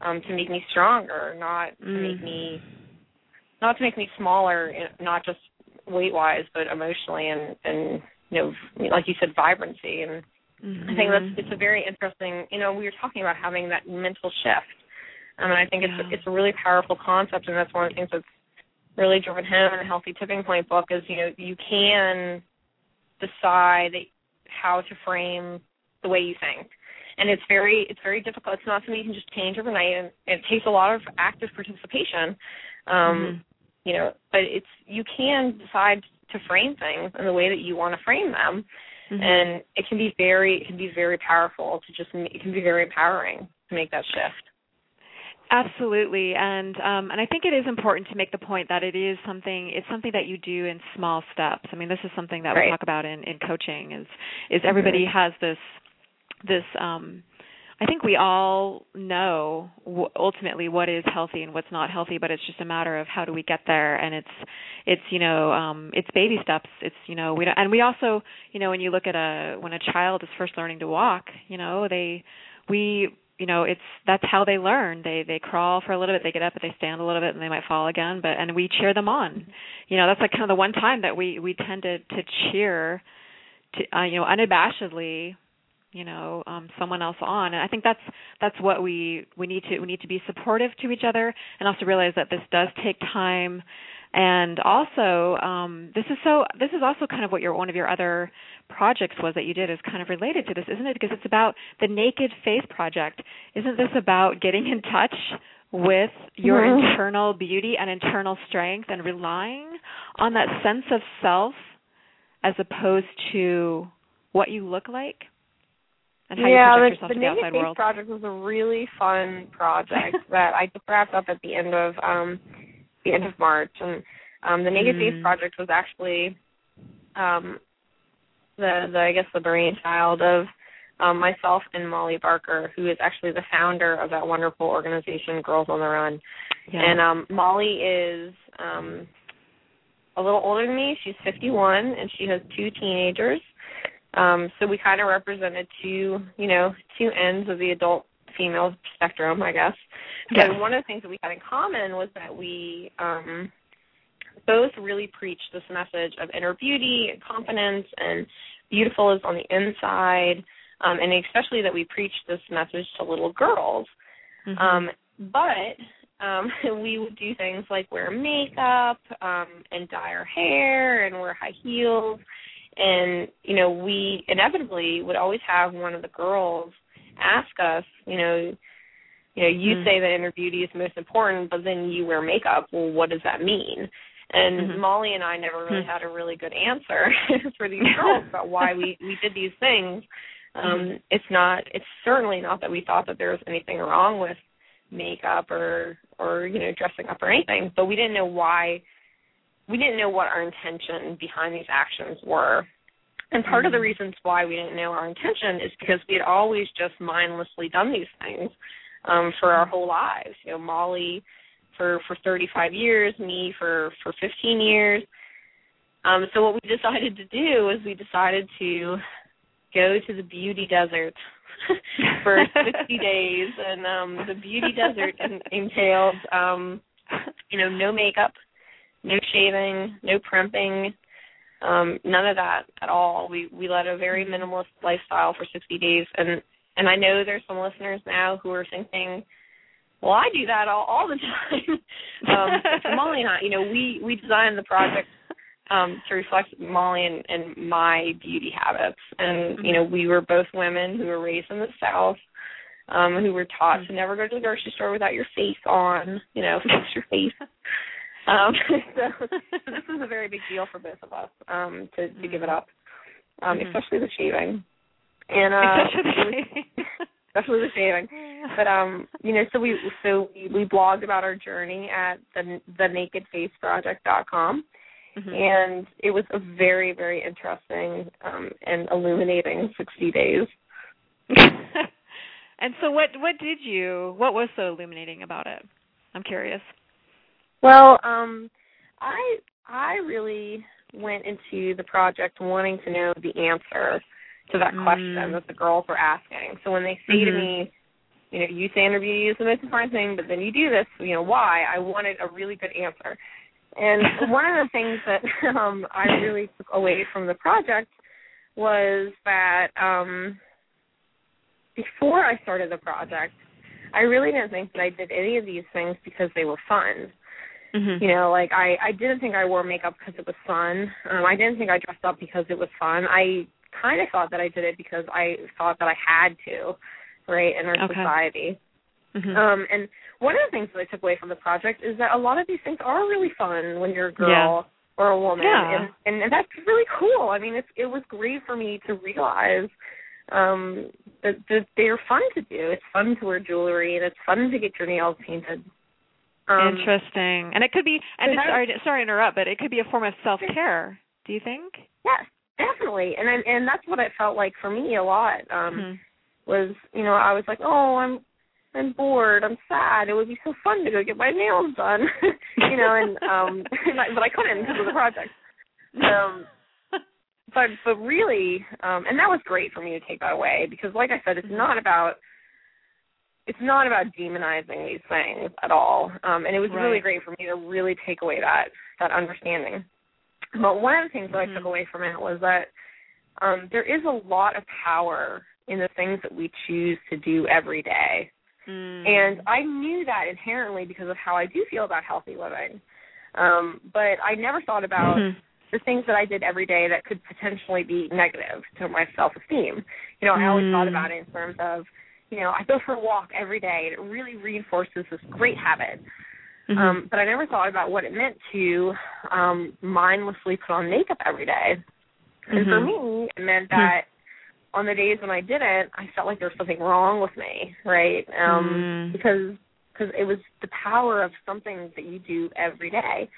S2: um to make me stronger, not to make
S1: Mm.
S2: me not to make me smaller, eh, not just weight wise, but emotionally and and you know, like you said, vibrancy. And I think that's it's a very interesting. You know, we were talking about having that mental shift, um, and I think
S1: Yeah.
S2: it's it's a really powerful concept, and that's one of the things that's really driven home in the Healthy Tipping Point book is you know you can decide how to frame the way you think and it's very it's very difficult it's not something you can just change overnight and it takes a lot of active participation Um,
S1: Mhm.
S2: You know, but it's you can decide to frame things in the way that you want to frame them,
S1: Mhm.
S2: and it can be very it can be very powerful to just it can be very empowering to make that shift.
S1: Absolutely, and um, and I think it is important to make the point that it is something. It's something that you do in small steps. I mean, this is something that we talk about in in coaching. Is is everybody
S2: Mhm.
S1: has this this. um I think we all know w- ultimately what is healthy and what's not healthy, but it's just a matter of how do we get there. And it's it's you know um it's baby steps. It's you know we don't, and we also you know when you look at a when a child is first learning to walk, you know they we you know it's that's how they learn they they crawl for a little bit they get up but they stand a little bit and they might fall again but and we cheer them on you know that's like kind of the one time that we we tend to to cheer to uh, you know unabashedly you know um someone else on. And i think that's that's what we we need to we need to be supportive to each other and also realize that this does take time. And also um this is so this is also kind of what your one of your other projects was that you did is kind of related to this isn't it? Because it's about the naked face project. Isn't this about getting in touch with your
S2: Mhm.
S1: internal beauty and internal strength and relying on that sense of self as opposed to what you look like and how
S2: yeah,
S1: you project
S2: the,
S1: yourself
S2: the
S1: the
S2: Naked
S1: outside
S2: project was a really fun project that I just wrapped up at the end of um the end of March, and um the Naked Face
S1: Mm.
S2: project was actually um the the I guess the brainchild of um myself and Molly Barker, who is actually the founder of that wonderful organization Girls on the Run.
S1: yeah.
S2: And um Molly is um a little older than me. She's 51 and she has two teenagers. Um so we kind of represented two, you know, two ends of the adult female spectrum, I guess.
S1: Yes.
S2: But one of the things that we had in common was that we um both really preached this message of inner beauty and confidence and beautiful is on the inside. Um, and especially that we preached this message to little girls.
S1: Mhm.
S2: Um, but um, we would do things like wear makeup um, and dye our hair and wear high heels. And, you know, we inevitably would always have one of the girls ask us, you know, you know, you
S1: Mm.
S2: say that inner beauty is most important, but then you wear makeup. Well, what does that mean? And
S1: Mhm.
S2: Molly and I never really
S1: Hmm.
S2: had a really good answer for these girls about why we we did these things. Um,
S1: Mhm.
S2: It's not. It's certainly not that we thought that there was anything wrong with makeup or or you know dressing up or anything, but we didn't know why. We didn't know what our intention behind these actions were. And part of the
S1: Mhm.
S2: reasons why we didn't know our intention is because we had always just mindlessly done these things um, for our whole lives. You know, Molly for for 35 years, me for for 15 years. Um, so what we decided to do is we decided to go to the beauty desert for 60 days, and um, the beauty desert en- entailed, um, you know, no makeup, no shaving, no primping, um, none of that at all. We we led a very minimalist lifestyle for 60 days, and and I know there's some listeners now who are thinking, well, I do that all all the time. um, for Molly and I, you know, we we designed the project um, to reflect Molly and, and my beauty habits. And, you know, we were both women who were raised in the South, um, who were taught to never go to the grocery store without your face on, you know, fix your face. Um, so, this was a very big deal for both of us, um, to, to give it up. Um,
S1: Mhm.
S2: especially the shaving. And uh
S1: Especially the shaving.
S2: especially the shaving. But um, you know, so we so we, we blogged about our journey at the the nakedfaceproject.com.
S1: Mhm.
S2: and it was a very very interesting um and illuminating 60 days
S1: and so what what did you what was so illuminating about it? I'm curious.
S2: Well um i i really went into the project wanting to know the answer to that
S1: Mm.
S2: question that the girls were asking so when they say to
S1: Mhm.
S2: me you know you say interview is the most important thing but then you do this you know why i wanted a really good answer and one of the things that um i really took away from the project was that um before I started the project, I really didn't think that I did any of these things because they were fun.
S1: Mhm.
S2: You know, like I I didn't think I wore makeup because it was fun. Um I didn't think I dressed up because it was fun. I kind of thought that I did it because I thought that I had to, right, in our
S1: Okay.
S2: society.
S1: Mhm.
S2: Um, and one of the things that I took away from the project is that a lot of these things are really fun when you're a girl or a woman,
S1: Yeah.
S2: and, and that's really cool. I mean, it's it was great for me to realize um, that, that they're fun to do. It's fun to wear jewelry, and it's fun to get your nails painted. Um,
S1: Interesting. And it could be and it's, sorry to- sorry to interrupt, but it could be a form of self-care. Do you think?
S2: Yes, definitely, and and and that's what it felt like for me a lot. Um,
S1: Mhm.
S2: was you know I was like, oh, I'm I'm bored, I'm sad. It would be so fun to go get my nails done, you know, and um, but I couldn't because of the project. Um, but but really, um, and that was great for me to take that away because, like I said, it's not about it's not about demonizing these things at all. Um, and it was really great for me to really take away that that understanding. But one of the things that I
S1: Mhm.
S2: took away from it was that um, there is a lot of power in the things that we choose to do every day.
S1: Mm.
S2: And I knew that inherently because of how I do feel about healthy living. Um, but I never thought about
S1: Mhm.
S2: the things that I did every day that could potentially be negative to my self esteem. You know, I always
S1: Mm.
S2: thought about it in terms of, you know, I go for a walk every day and it really reinforces this great habit.
S1: Mhm.
S2: Um, but I never thought about what it meant to um mindlessly put on makeup every day. And for
S1: Mhm.
S2: me, it meant that on the days when I didn't, I felt like there was something wrong with me, right? Um
S1: Mm.
S2: because because it was the power of something that you do every day.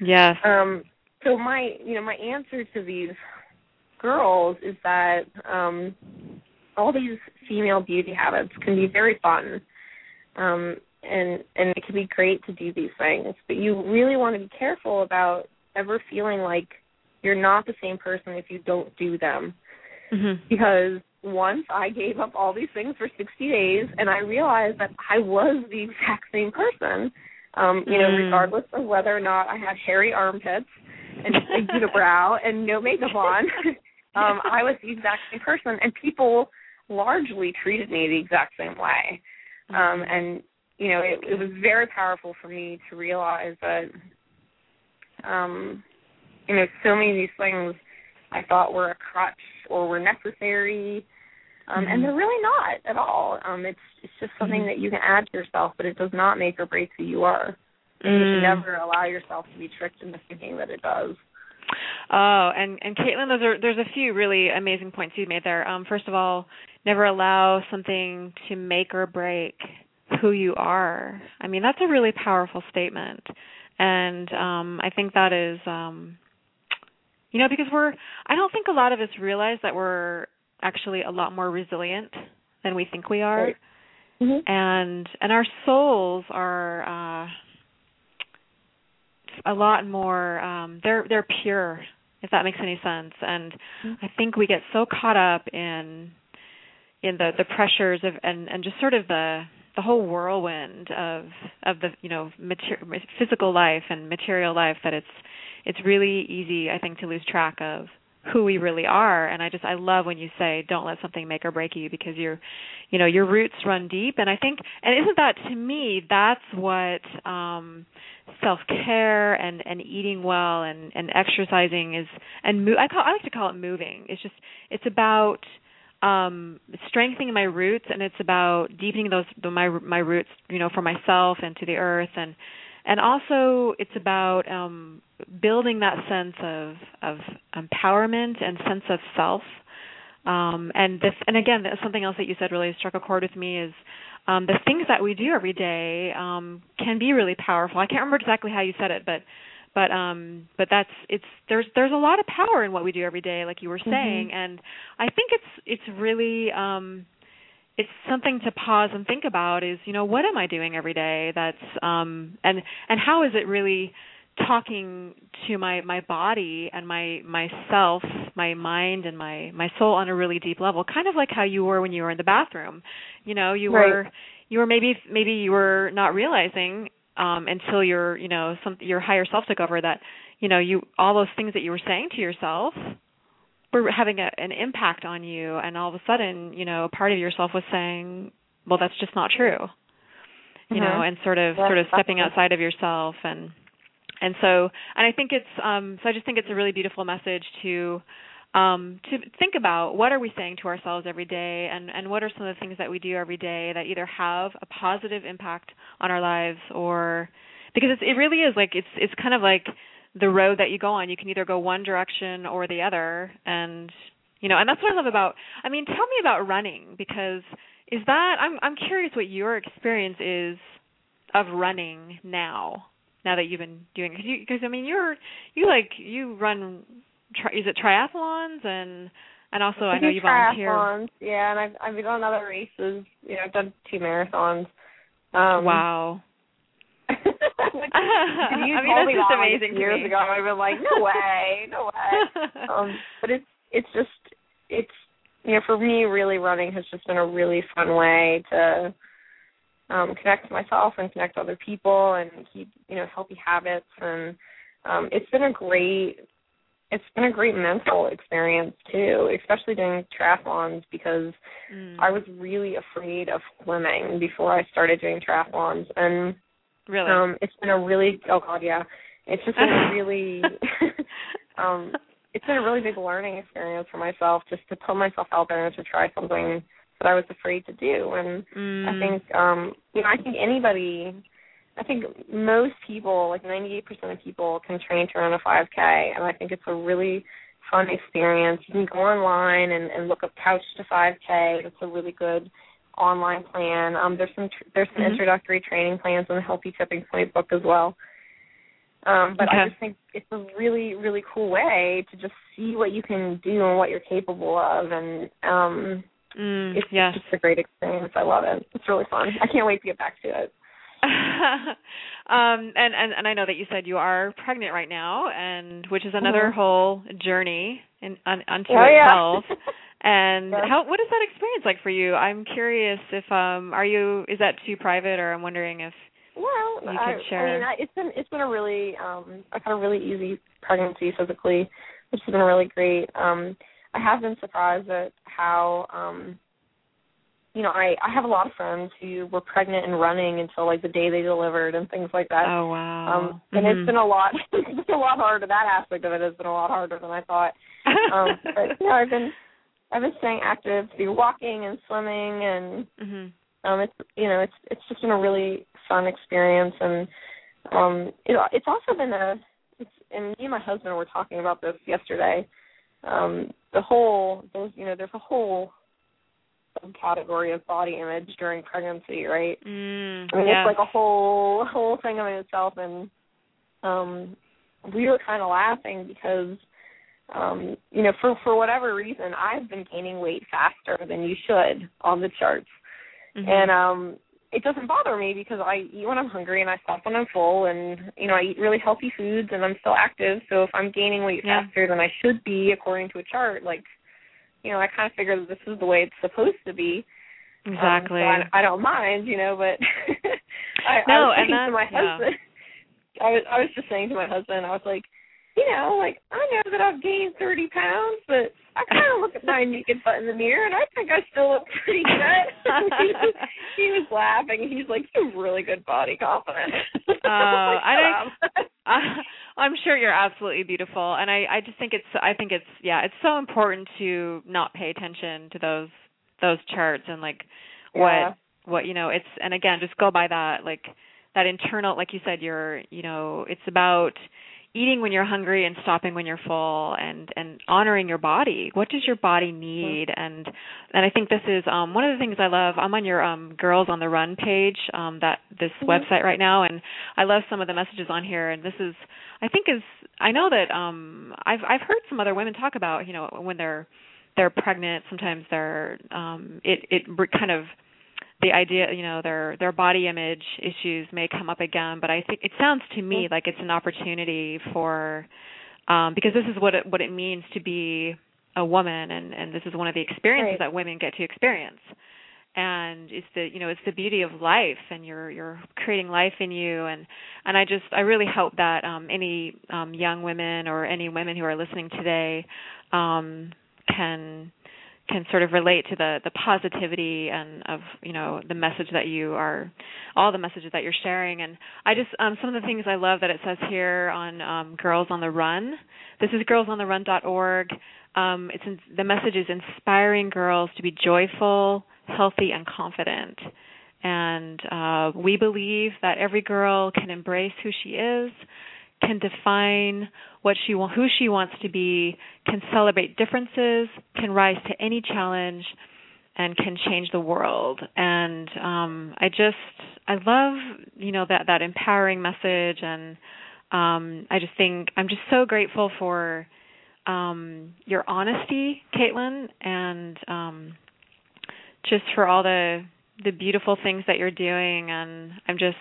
S1: yes.
S2: Um, so my, you know, my answer to these girls is that um, all these female beauty habits can be very fun, um, and and it can be great to do these things. But you really want to be careful about ever feeling like you're not the same person if you don't do them
S1: Mhm.
S2: because once I gave up all these things for 60 days and I realized that I was the exact same person, um, you know,
S1: Mm.
S2: regardless of whether or not I had hairy armpits and a unibrow and no makeup on, um, I was the exact same person and people largely treated me the exact same way. Um, and, you know, it, it was very powerful for me to realize that, um, you know, so many of these things I thought were a crutch or were necessary. Um,
S1: Mhm.
S2: and they're really not at all. Um, it's it's just something
S1: Mhm.
S2: that you can add to yourself, but it does not make or break who you are. And you
S1: Mm.
S2: should never allow yourself to be tricked into thinking that it does.
S1: Oh, and and Caitlin, those are there's a few really amazing points you made there. Um, first of all, never allow something to make or break who you are. I mean, that's a really powerful statement, and um, I think that is, um, you know, because we're I don't think a lot of us realize that we're actually a lot more resilient than we think we are
S2: Right. Mm-hmm.
S1: and and our souls are uh a lot more um they're they're pure if that makes any sense and i think we get so caught up in in the the pressures of and and just sort of the the whole whirlwind of of the you know mater- physical life and material life that it's it's really easy i think to lose track of who we really are. And i just i love when you say don't let something make or break you because you're you know your roots run deep. And i think and isn't that to me that's what um self care and and eating well and and exercising is and mo- i call i like to call it moving. It's just it's about um strengthening my roots and it's about deepening those my my roots you know for myself and to the earth. And and also it's about um building that sense of of empowerment and sense of self. Um and this and again something else that you said really struck a chord with me is um the things that we do every day um can be really powerful. I can't remember exactly how you said it but but um but that's it's there's there's a lot of power in what we do every day like you were saying. And i think it's it's really um it's something to pause and think about is you know what am i doing every day that's um and and how is it really talking to my my body and my myself my mind and my my soul on a really deep level kind of like how you were when you were in the bathroom. You know you
S2: Right.
S1: were you were maybe maybe you were not realizing um until your you know some your higher self took over that you know you all those things that you were saying to yourself were having a, an impact on you. And all of a sudden you know a part of yourself was saying well that's just not true. You know
S2: Mhm.
S1: and sort of
S2: Yes,
S1: sort of stepping outside of yourself. And and so and i think it's um so i just think it's a really beautiful message to um, to think about what are we saying to ourselves every day, and and what are some of the things that we do every day that either have a positive impact on our lives or because it's, it really is like it's it's kind of like the road that you go on. You can either go one direction or the other, and you know, and that's what I love about. I mean, tell me about running because is that I'm I'm curious what your experience is of running now. Now that you've been doing, because I mean, you're you like you run. Tri, is it triathlons and and also I,
S2: I
S1: know you volunteer.
S2: Triathlons, yeah, and I've I've done other races. You know, I've done two marathons. Um,
S1: wow.
S2: Which,
S1: I
S2: you
S1: mean,
S2: told
S1: that's
S2: me
S1: just
S2: that,
S1: amazing
S2: like, years
S1: me.
S2: ago. I've been like, no way, no way. um, but it's it's just it's you know for me really running has just been a really fun way to um connect to myself and connect to other people and keep you know healthy habits and um it's been a great it's been a great mental experience too especially doing triathlons because
S1: Mm.
S2: I was really afraid of swimming before I started doing triathlons and
S1: really.
S2: um it's been a really oh god yeah it's just been a really um it's been a really big learning experience for myself just to put myself out there and to try something that I was afraid to do and
S1: mm.
S2: I think um you know I think anybody I think most people like 98% of people can train to run a 5k and I think it's a really fun experience. You can go online and, and look up Couch to 5k. It's a really good online plan. Um there's some tr- there's some
S1: Mhm.
S2: introductory training plans in the Healthy Tipping Point book as well. Um, but I just think it's a really, really cool way to just see what you can do and what you're capable of, and um,
S1: Mm,
S2: it's
S1: yes.
S2: just a great experience. I love it. It's really fun. I can't wait to get back to it.
S1: um and, and and I know that you said you are pregnant right now and which is another
S2: Mhm.
S1: whole journey in un, unto
S2: Oh, yeah.
S1: itself. And
S2: Yes.
S1: how what is that experience like for you? I'm curious if um are you is that too private or I'm wondering if
S2: Well,
S1: You
S2: I,
S1: could share.
S2: I mean, I, it's been it's been a really um I've had a really easy pregnancy physically, which has been really great. Um, I have been surprised at how um you know I I have a lot of friends who were pregnant and running until like the day they delivered and things like that.
S1: Oh wow.
S2: Um, and
S1: Mhm.
S2: it's been a lot. it's been a lot harder. That aspect of it has been a lot harder than I thought. Um, but you know, I've been I've been staying active through walking and swimming, and
S1: mhm.
S2: um, it's you know it's it's just been a really fun experience, and um, it, it's also been a. It's, and me and my husband were talking about this yesterday. Um, the whole there's you know there's a whole subcategory of body image during pregnancy, right?
S1: Mm,
S2: I mean,
S1: yes.
S2: it's like a whole whole thing in itself, and um, we were kind of laughing because, um, you know, for for whatever reason, I've been gaining weight faster than you should on the charts,
S1: Mhm.
S2: and um, it doesn't bother me because I eat when I'm hungry and I stop when I'm full, and you know, I eat really healthy foods and I'm still active. So if I'm gaining weight
S1: Yeah.
S2: faster than I should be according to a chart, like, you know, I kind of figure that this is the way it's supposed to be. Um,
S1: exactly.
S2: so I, I don't mind, you know, but I,
S1: No,
S2: I was saying to my
S1: that's- yeah.
S2: husband, I was I was just saying to my husband, I was like, you know, like I know that I've gained thirty pounds, but I kind of look at my naked butt in the mirror, and I think I still look pretty good. he, was, he was laughing. He's like, you have really good body confidence.
S1: Uh, I
S2: I
S1: think- Uh, I'm sure you're absolutely beautiful, and I I just think it's I think it's yeah it's so important to not pay attention to those those charts and like
S2: Yeah.
S1: what what you know it's and again just go by that like that internal like you said you're you know it's about eating when you're hungry and stopping when you're full and and honoring your body. What does your body need? And and i think this is um one of the things i love i'm on your um girls on the run page um that this
S2: Mhm.
S1: website right now and i love some of the messages on here. And this is i think is i know that um i've i've heard some other women talk about you know when they're they're pregnant sometimes they're um it it kind of the idea you know their their body image issues may come up again but i think it sounds to me like it's an opportunity for um because this is what it what it means to be a woman and and this is one of the experiences
S2: Right.
S1: that women get to experience. And it's the you know it's the beauty of life and you're you're creating life in you. And and I just I really hope that um any um young women or any women who are listening today um can can sort of relate to the the positivity and of you know the message that you are all the messages that you're sharing and I just um some of the things I love that it says here on um Girls on the Run. This is girls on girlsontherun.org. um, it's in, the message is inspiring girls to be joyful, healthy, and confident. And uh, we believe that every girl can embrace who she is, can define what she who she wants to be, can celebrate differences, can rise to any challenge, and can change the world. And um, I just I love you know that that empowering message, and um, I just think I'm just so grateful for um, your honesty, Caitlin, and um, just for all the the beautiful things that you're doing. And I'm just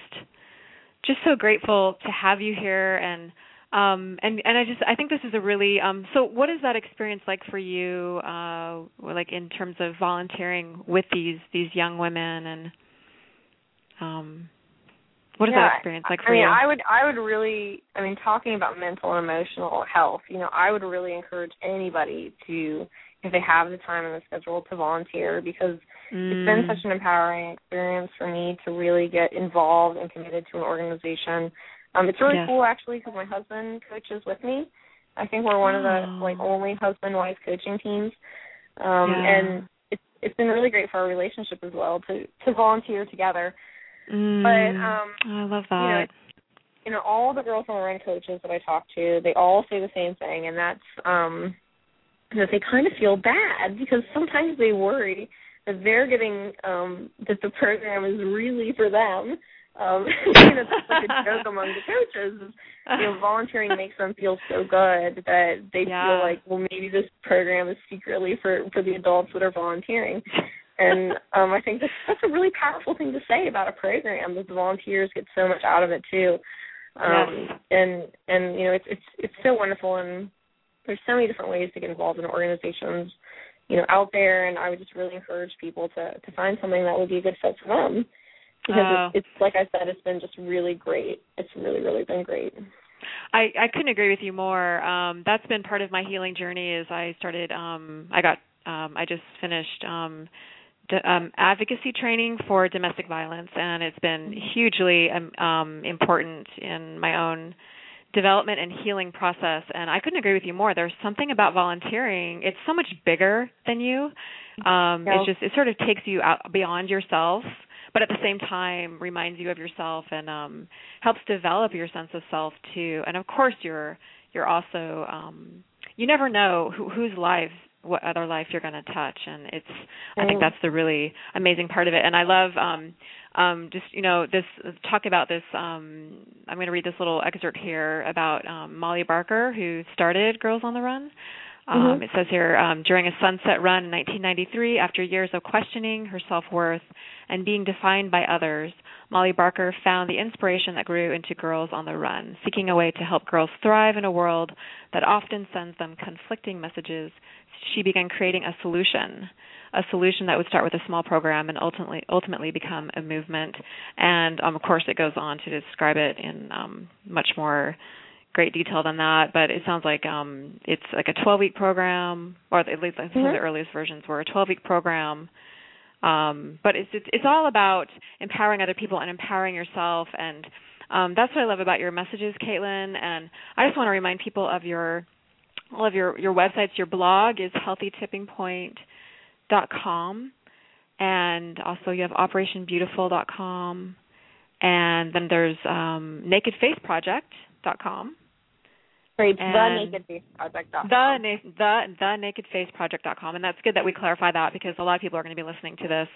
S1: just so grateful to have you here and um and and i just i think this is a really um so what is that experience like for you uh like in terms of volunteering with these these young women and um what is
S2: yeah,
S1: that experience like for you?
S2: I mean,
S1: you
S2: I would I would really I mean talking about mental and emotional health, you know, I would really encourage anybody to if they have the time and the schedule to volunteer because
S1: mm.
S2: it's been such an empowering experience for me to really get involved and committed to an organization. Um it's really
S1: yes.
S2: cool actually because my husband coaches with me. I think we're one of the
S1: Oh.
S2: like only husband wife coaching teams. Um
S1: Yeah.
S2: and it's it's been really great for our relationship as well to to volunteer together.
S1: Mm.
S2: But, um,
S1: I love
S2: you know,
S1: that.
S2: you know, all the girls on the run coaches that I talk to, they all say the same thing, and that's um that they kind of feel bad because sometimes they worry that they're getting um that the program is really for them. Um you know, that's like a joke among the coaches. Is, you know, volunteering makes them feel so good that they
S1: Yeah.
S2: feel like, well, maybe this program is secretly for for the adults that are volunteering. And um I think that's that's a really powerful thing to say about a program that the volunteers get so much out of it too. Um and and you know it's it's it's so wonderful and there's so many different ways to get involved in organizations, you know, out there and I would just really encourage people to to find something that would be a good fit for them. Because
S1: Oh.
S2: it's, it's like I said, it's been just really great. It's really, really been great.
S1: I I couldn't agree with you more. Um that's been part of my healing journey is I started um I got um I just finished um um advocacy training for domestic violence and it's been hugely um, um important in my own development and healing process and I couldn't agree with you more. There's something about volunteering. It's so much bigger than you. Um
S2: Yeah.
S1: it's just it sort of takes you out beyond yourself but at the same time reminds you of yourself and um helps develop your sense of self too and of course you're you're also um you never know who, whose lives what other life you're going to touch and it's i think
S2: Mm.
S1: that's the really amazing part of it and i love um um just you know this talk about this um i'm going to read this little excerpt here about um molly barker who started girls on the run um,
S2: Mhm.
S1: It says here um, during a sunset run in 1993, after years of questioning her self worth and being defined by others, Molly Barker found the inspiration that grew into Girls on the Run. Seeking a way to help girls thrive in a world that often sends them conflicting messages, she began creating a solution. A solution that would start with a small program and ultimately ultimately become a movement. And um, of course, it goes on to describe it in um, much more great detail than that, but it sounds like um it's like a 12 week program, or at least some of
S2: Mhm.
S1: the earliest versions were a 12 week program. Um, but it's, it's it's all about empowering other people and empowering yourself, and um, that's what I love about your messages, Caitlin. And I just want to remind people of your all of your your websites. Your blog is healthytippingpoint.com, and also you have operationbeautiful.com, and then there's um, nakedfaceproject.com.
S2: Great.
S1: And
S2: The Naked Face Project.
S1: the na- the the nakedfaceproject.com and that's good that we clarify that because a lot of people are going to be listening to this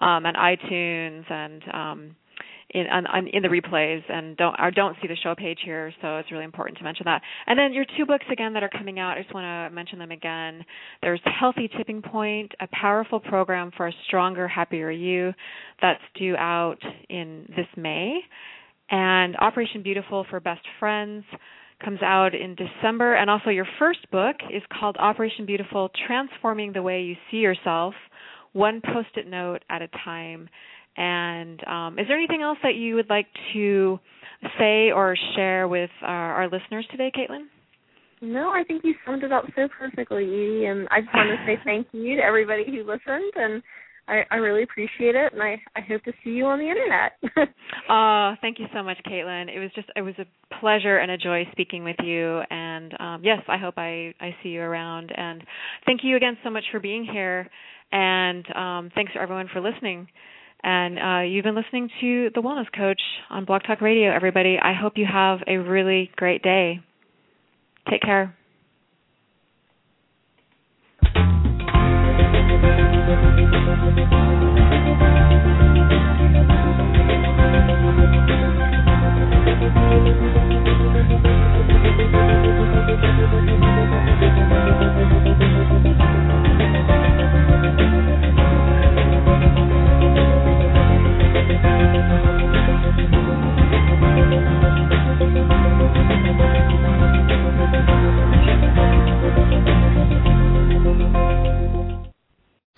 S1: um on iTunes and um in on, on in the replays and don't or don't see the show page here so it's really important to mention that and then your two books again that are coming out I just want to mention them again there's Healthy Tipping Point a powerful program for a stronger happier you that's due out in this May and Operation Beautiful for Best Friends comes out in December. And also, your first book is called Operation Beautiful Transforming the Way You See Yourself, one post it note at a time. And um, is there anything else that you would like to say or share with our, our listeners today, Caitlin?
S2: No, I think you summed it up so perfectly, Edie. And I just want to say thank you to everybody who listened. And I, I really appreciate it, and I, I hope to see you on the internet.
S1: oh, thank you so much, Caitlin. It was just it was a pleasure and a joy speaking with you. And um, yes, I hope I I see you around. And thank you again so much for being here. And um, thanks to everyone for listening. And uh, you've been listening to the Wellness Coach on Blog Talk Radio. Everybody, I hope you have a really great day. Take care.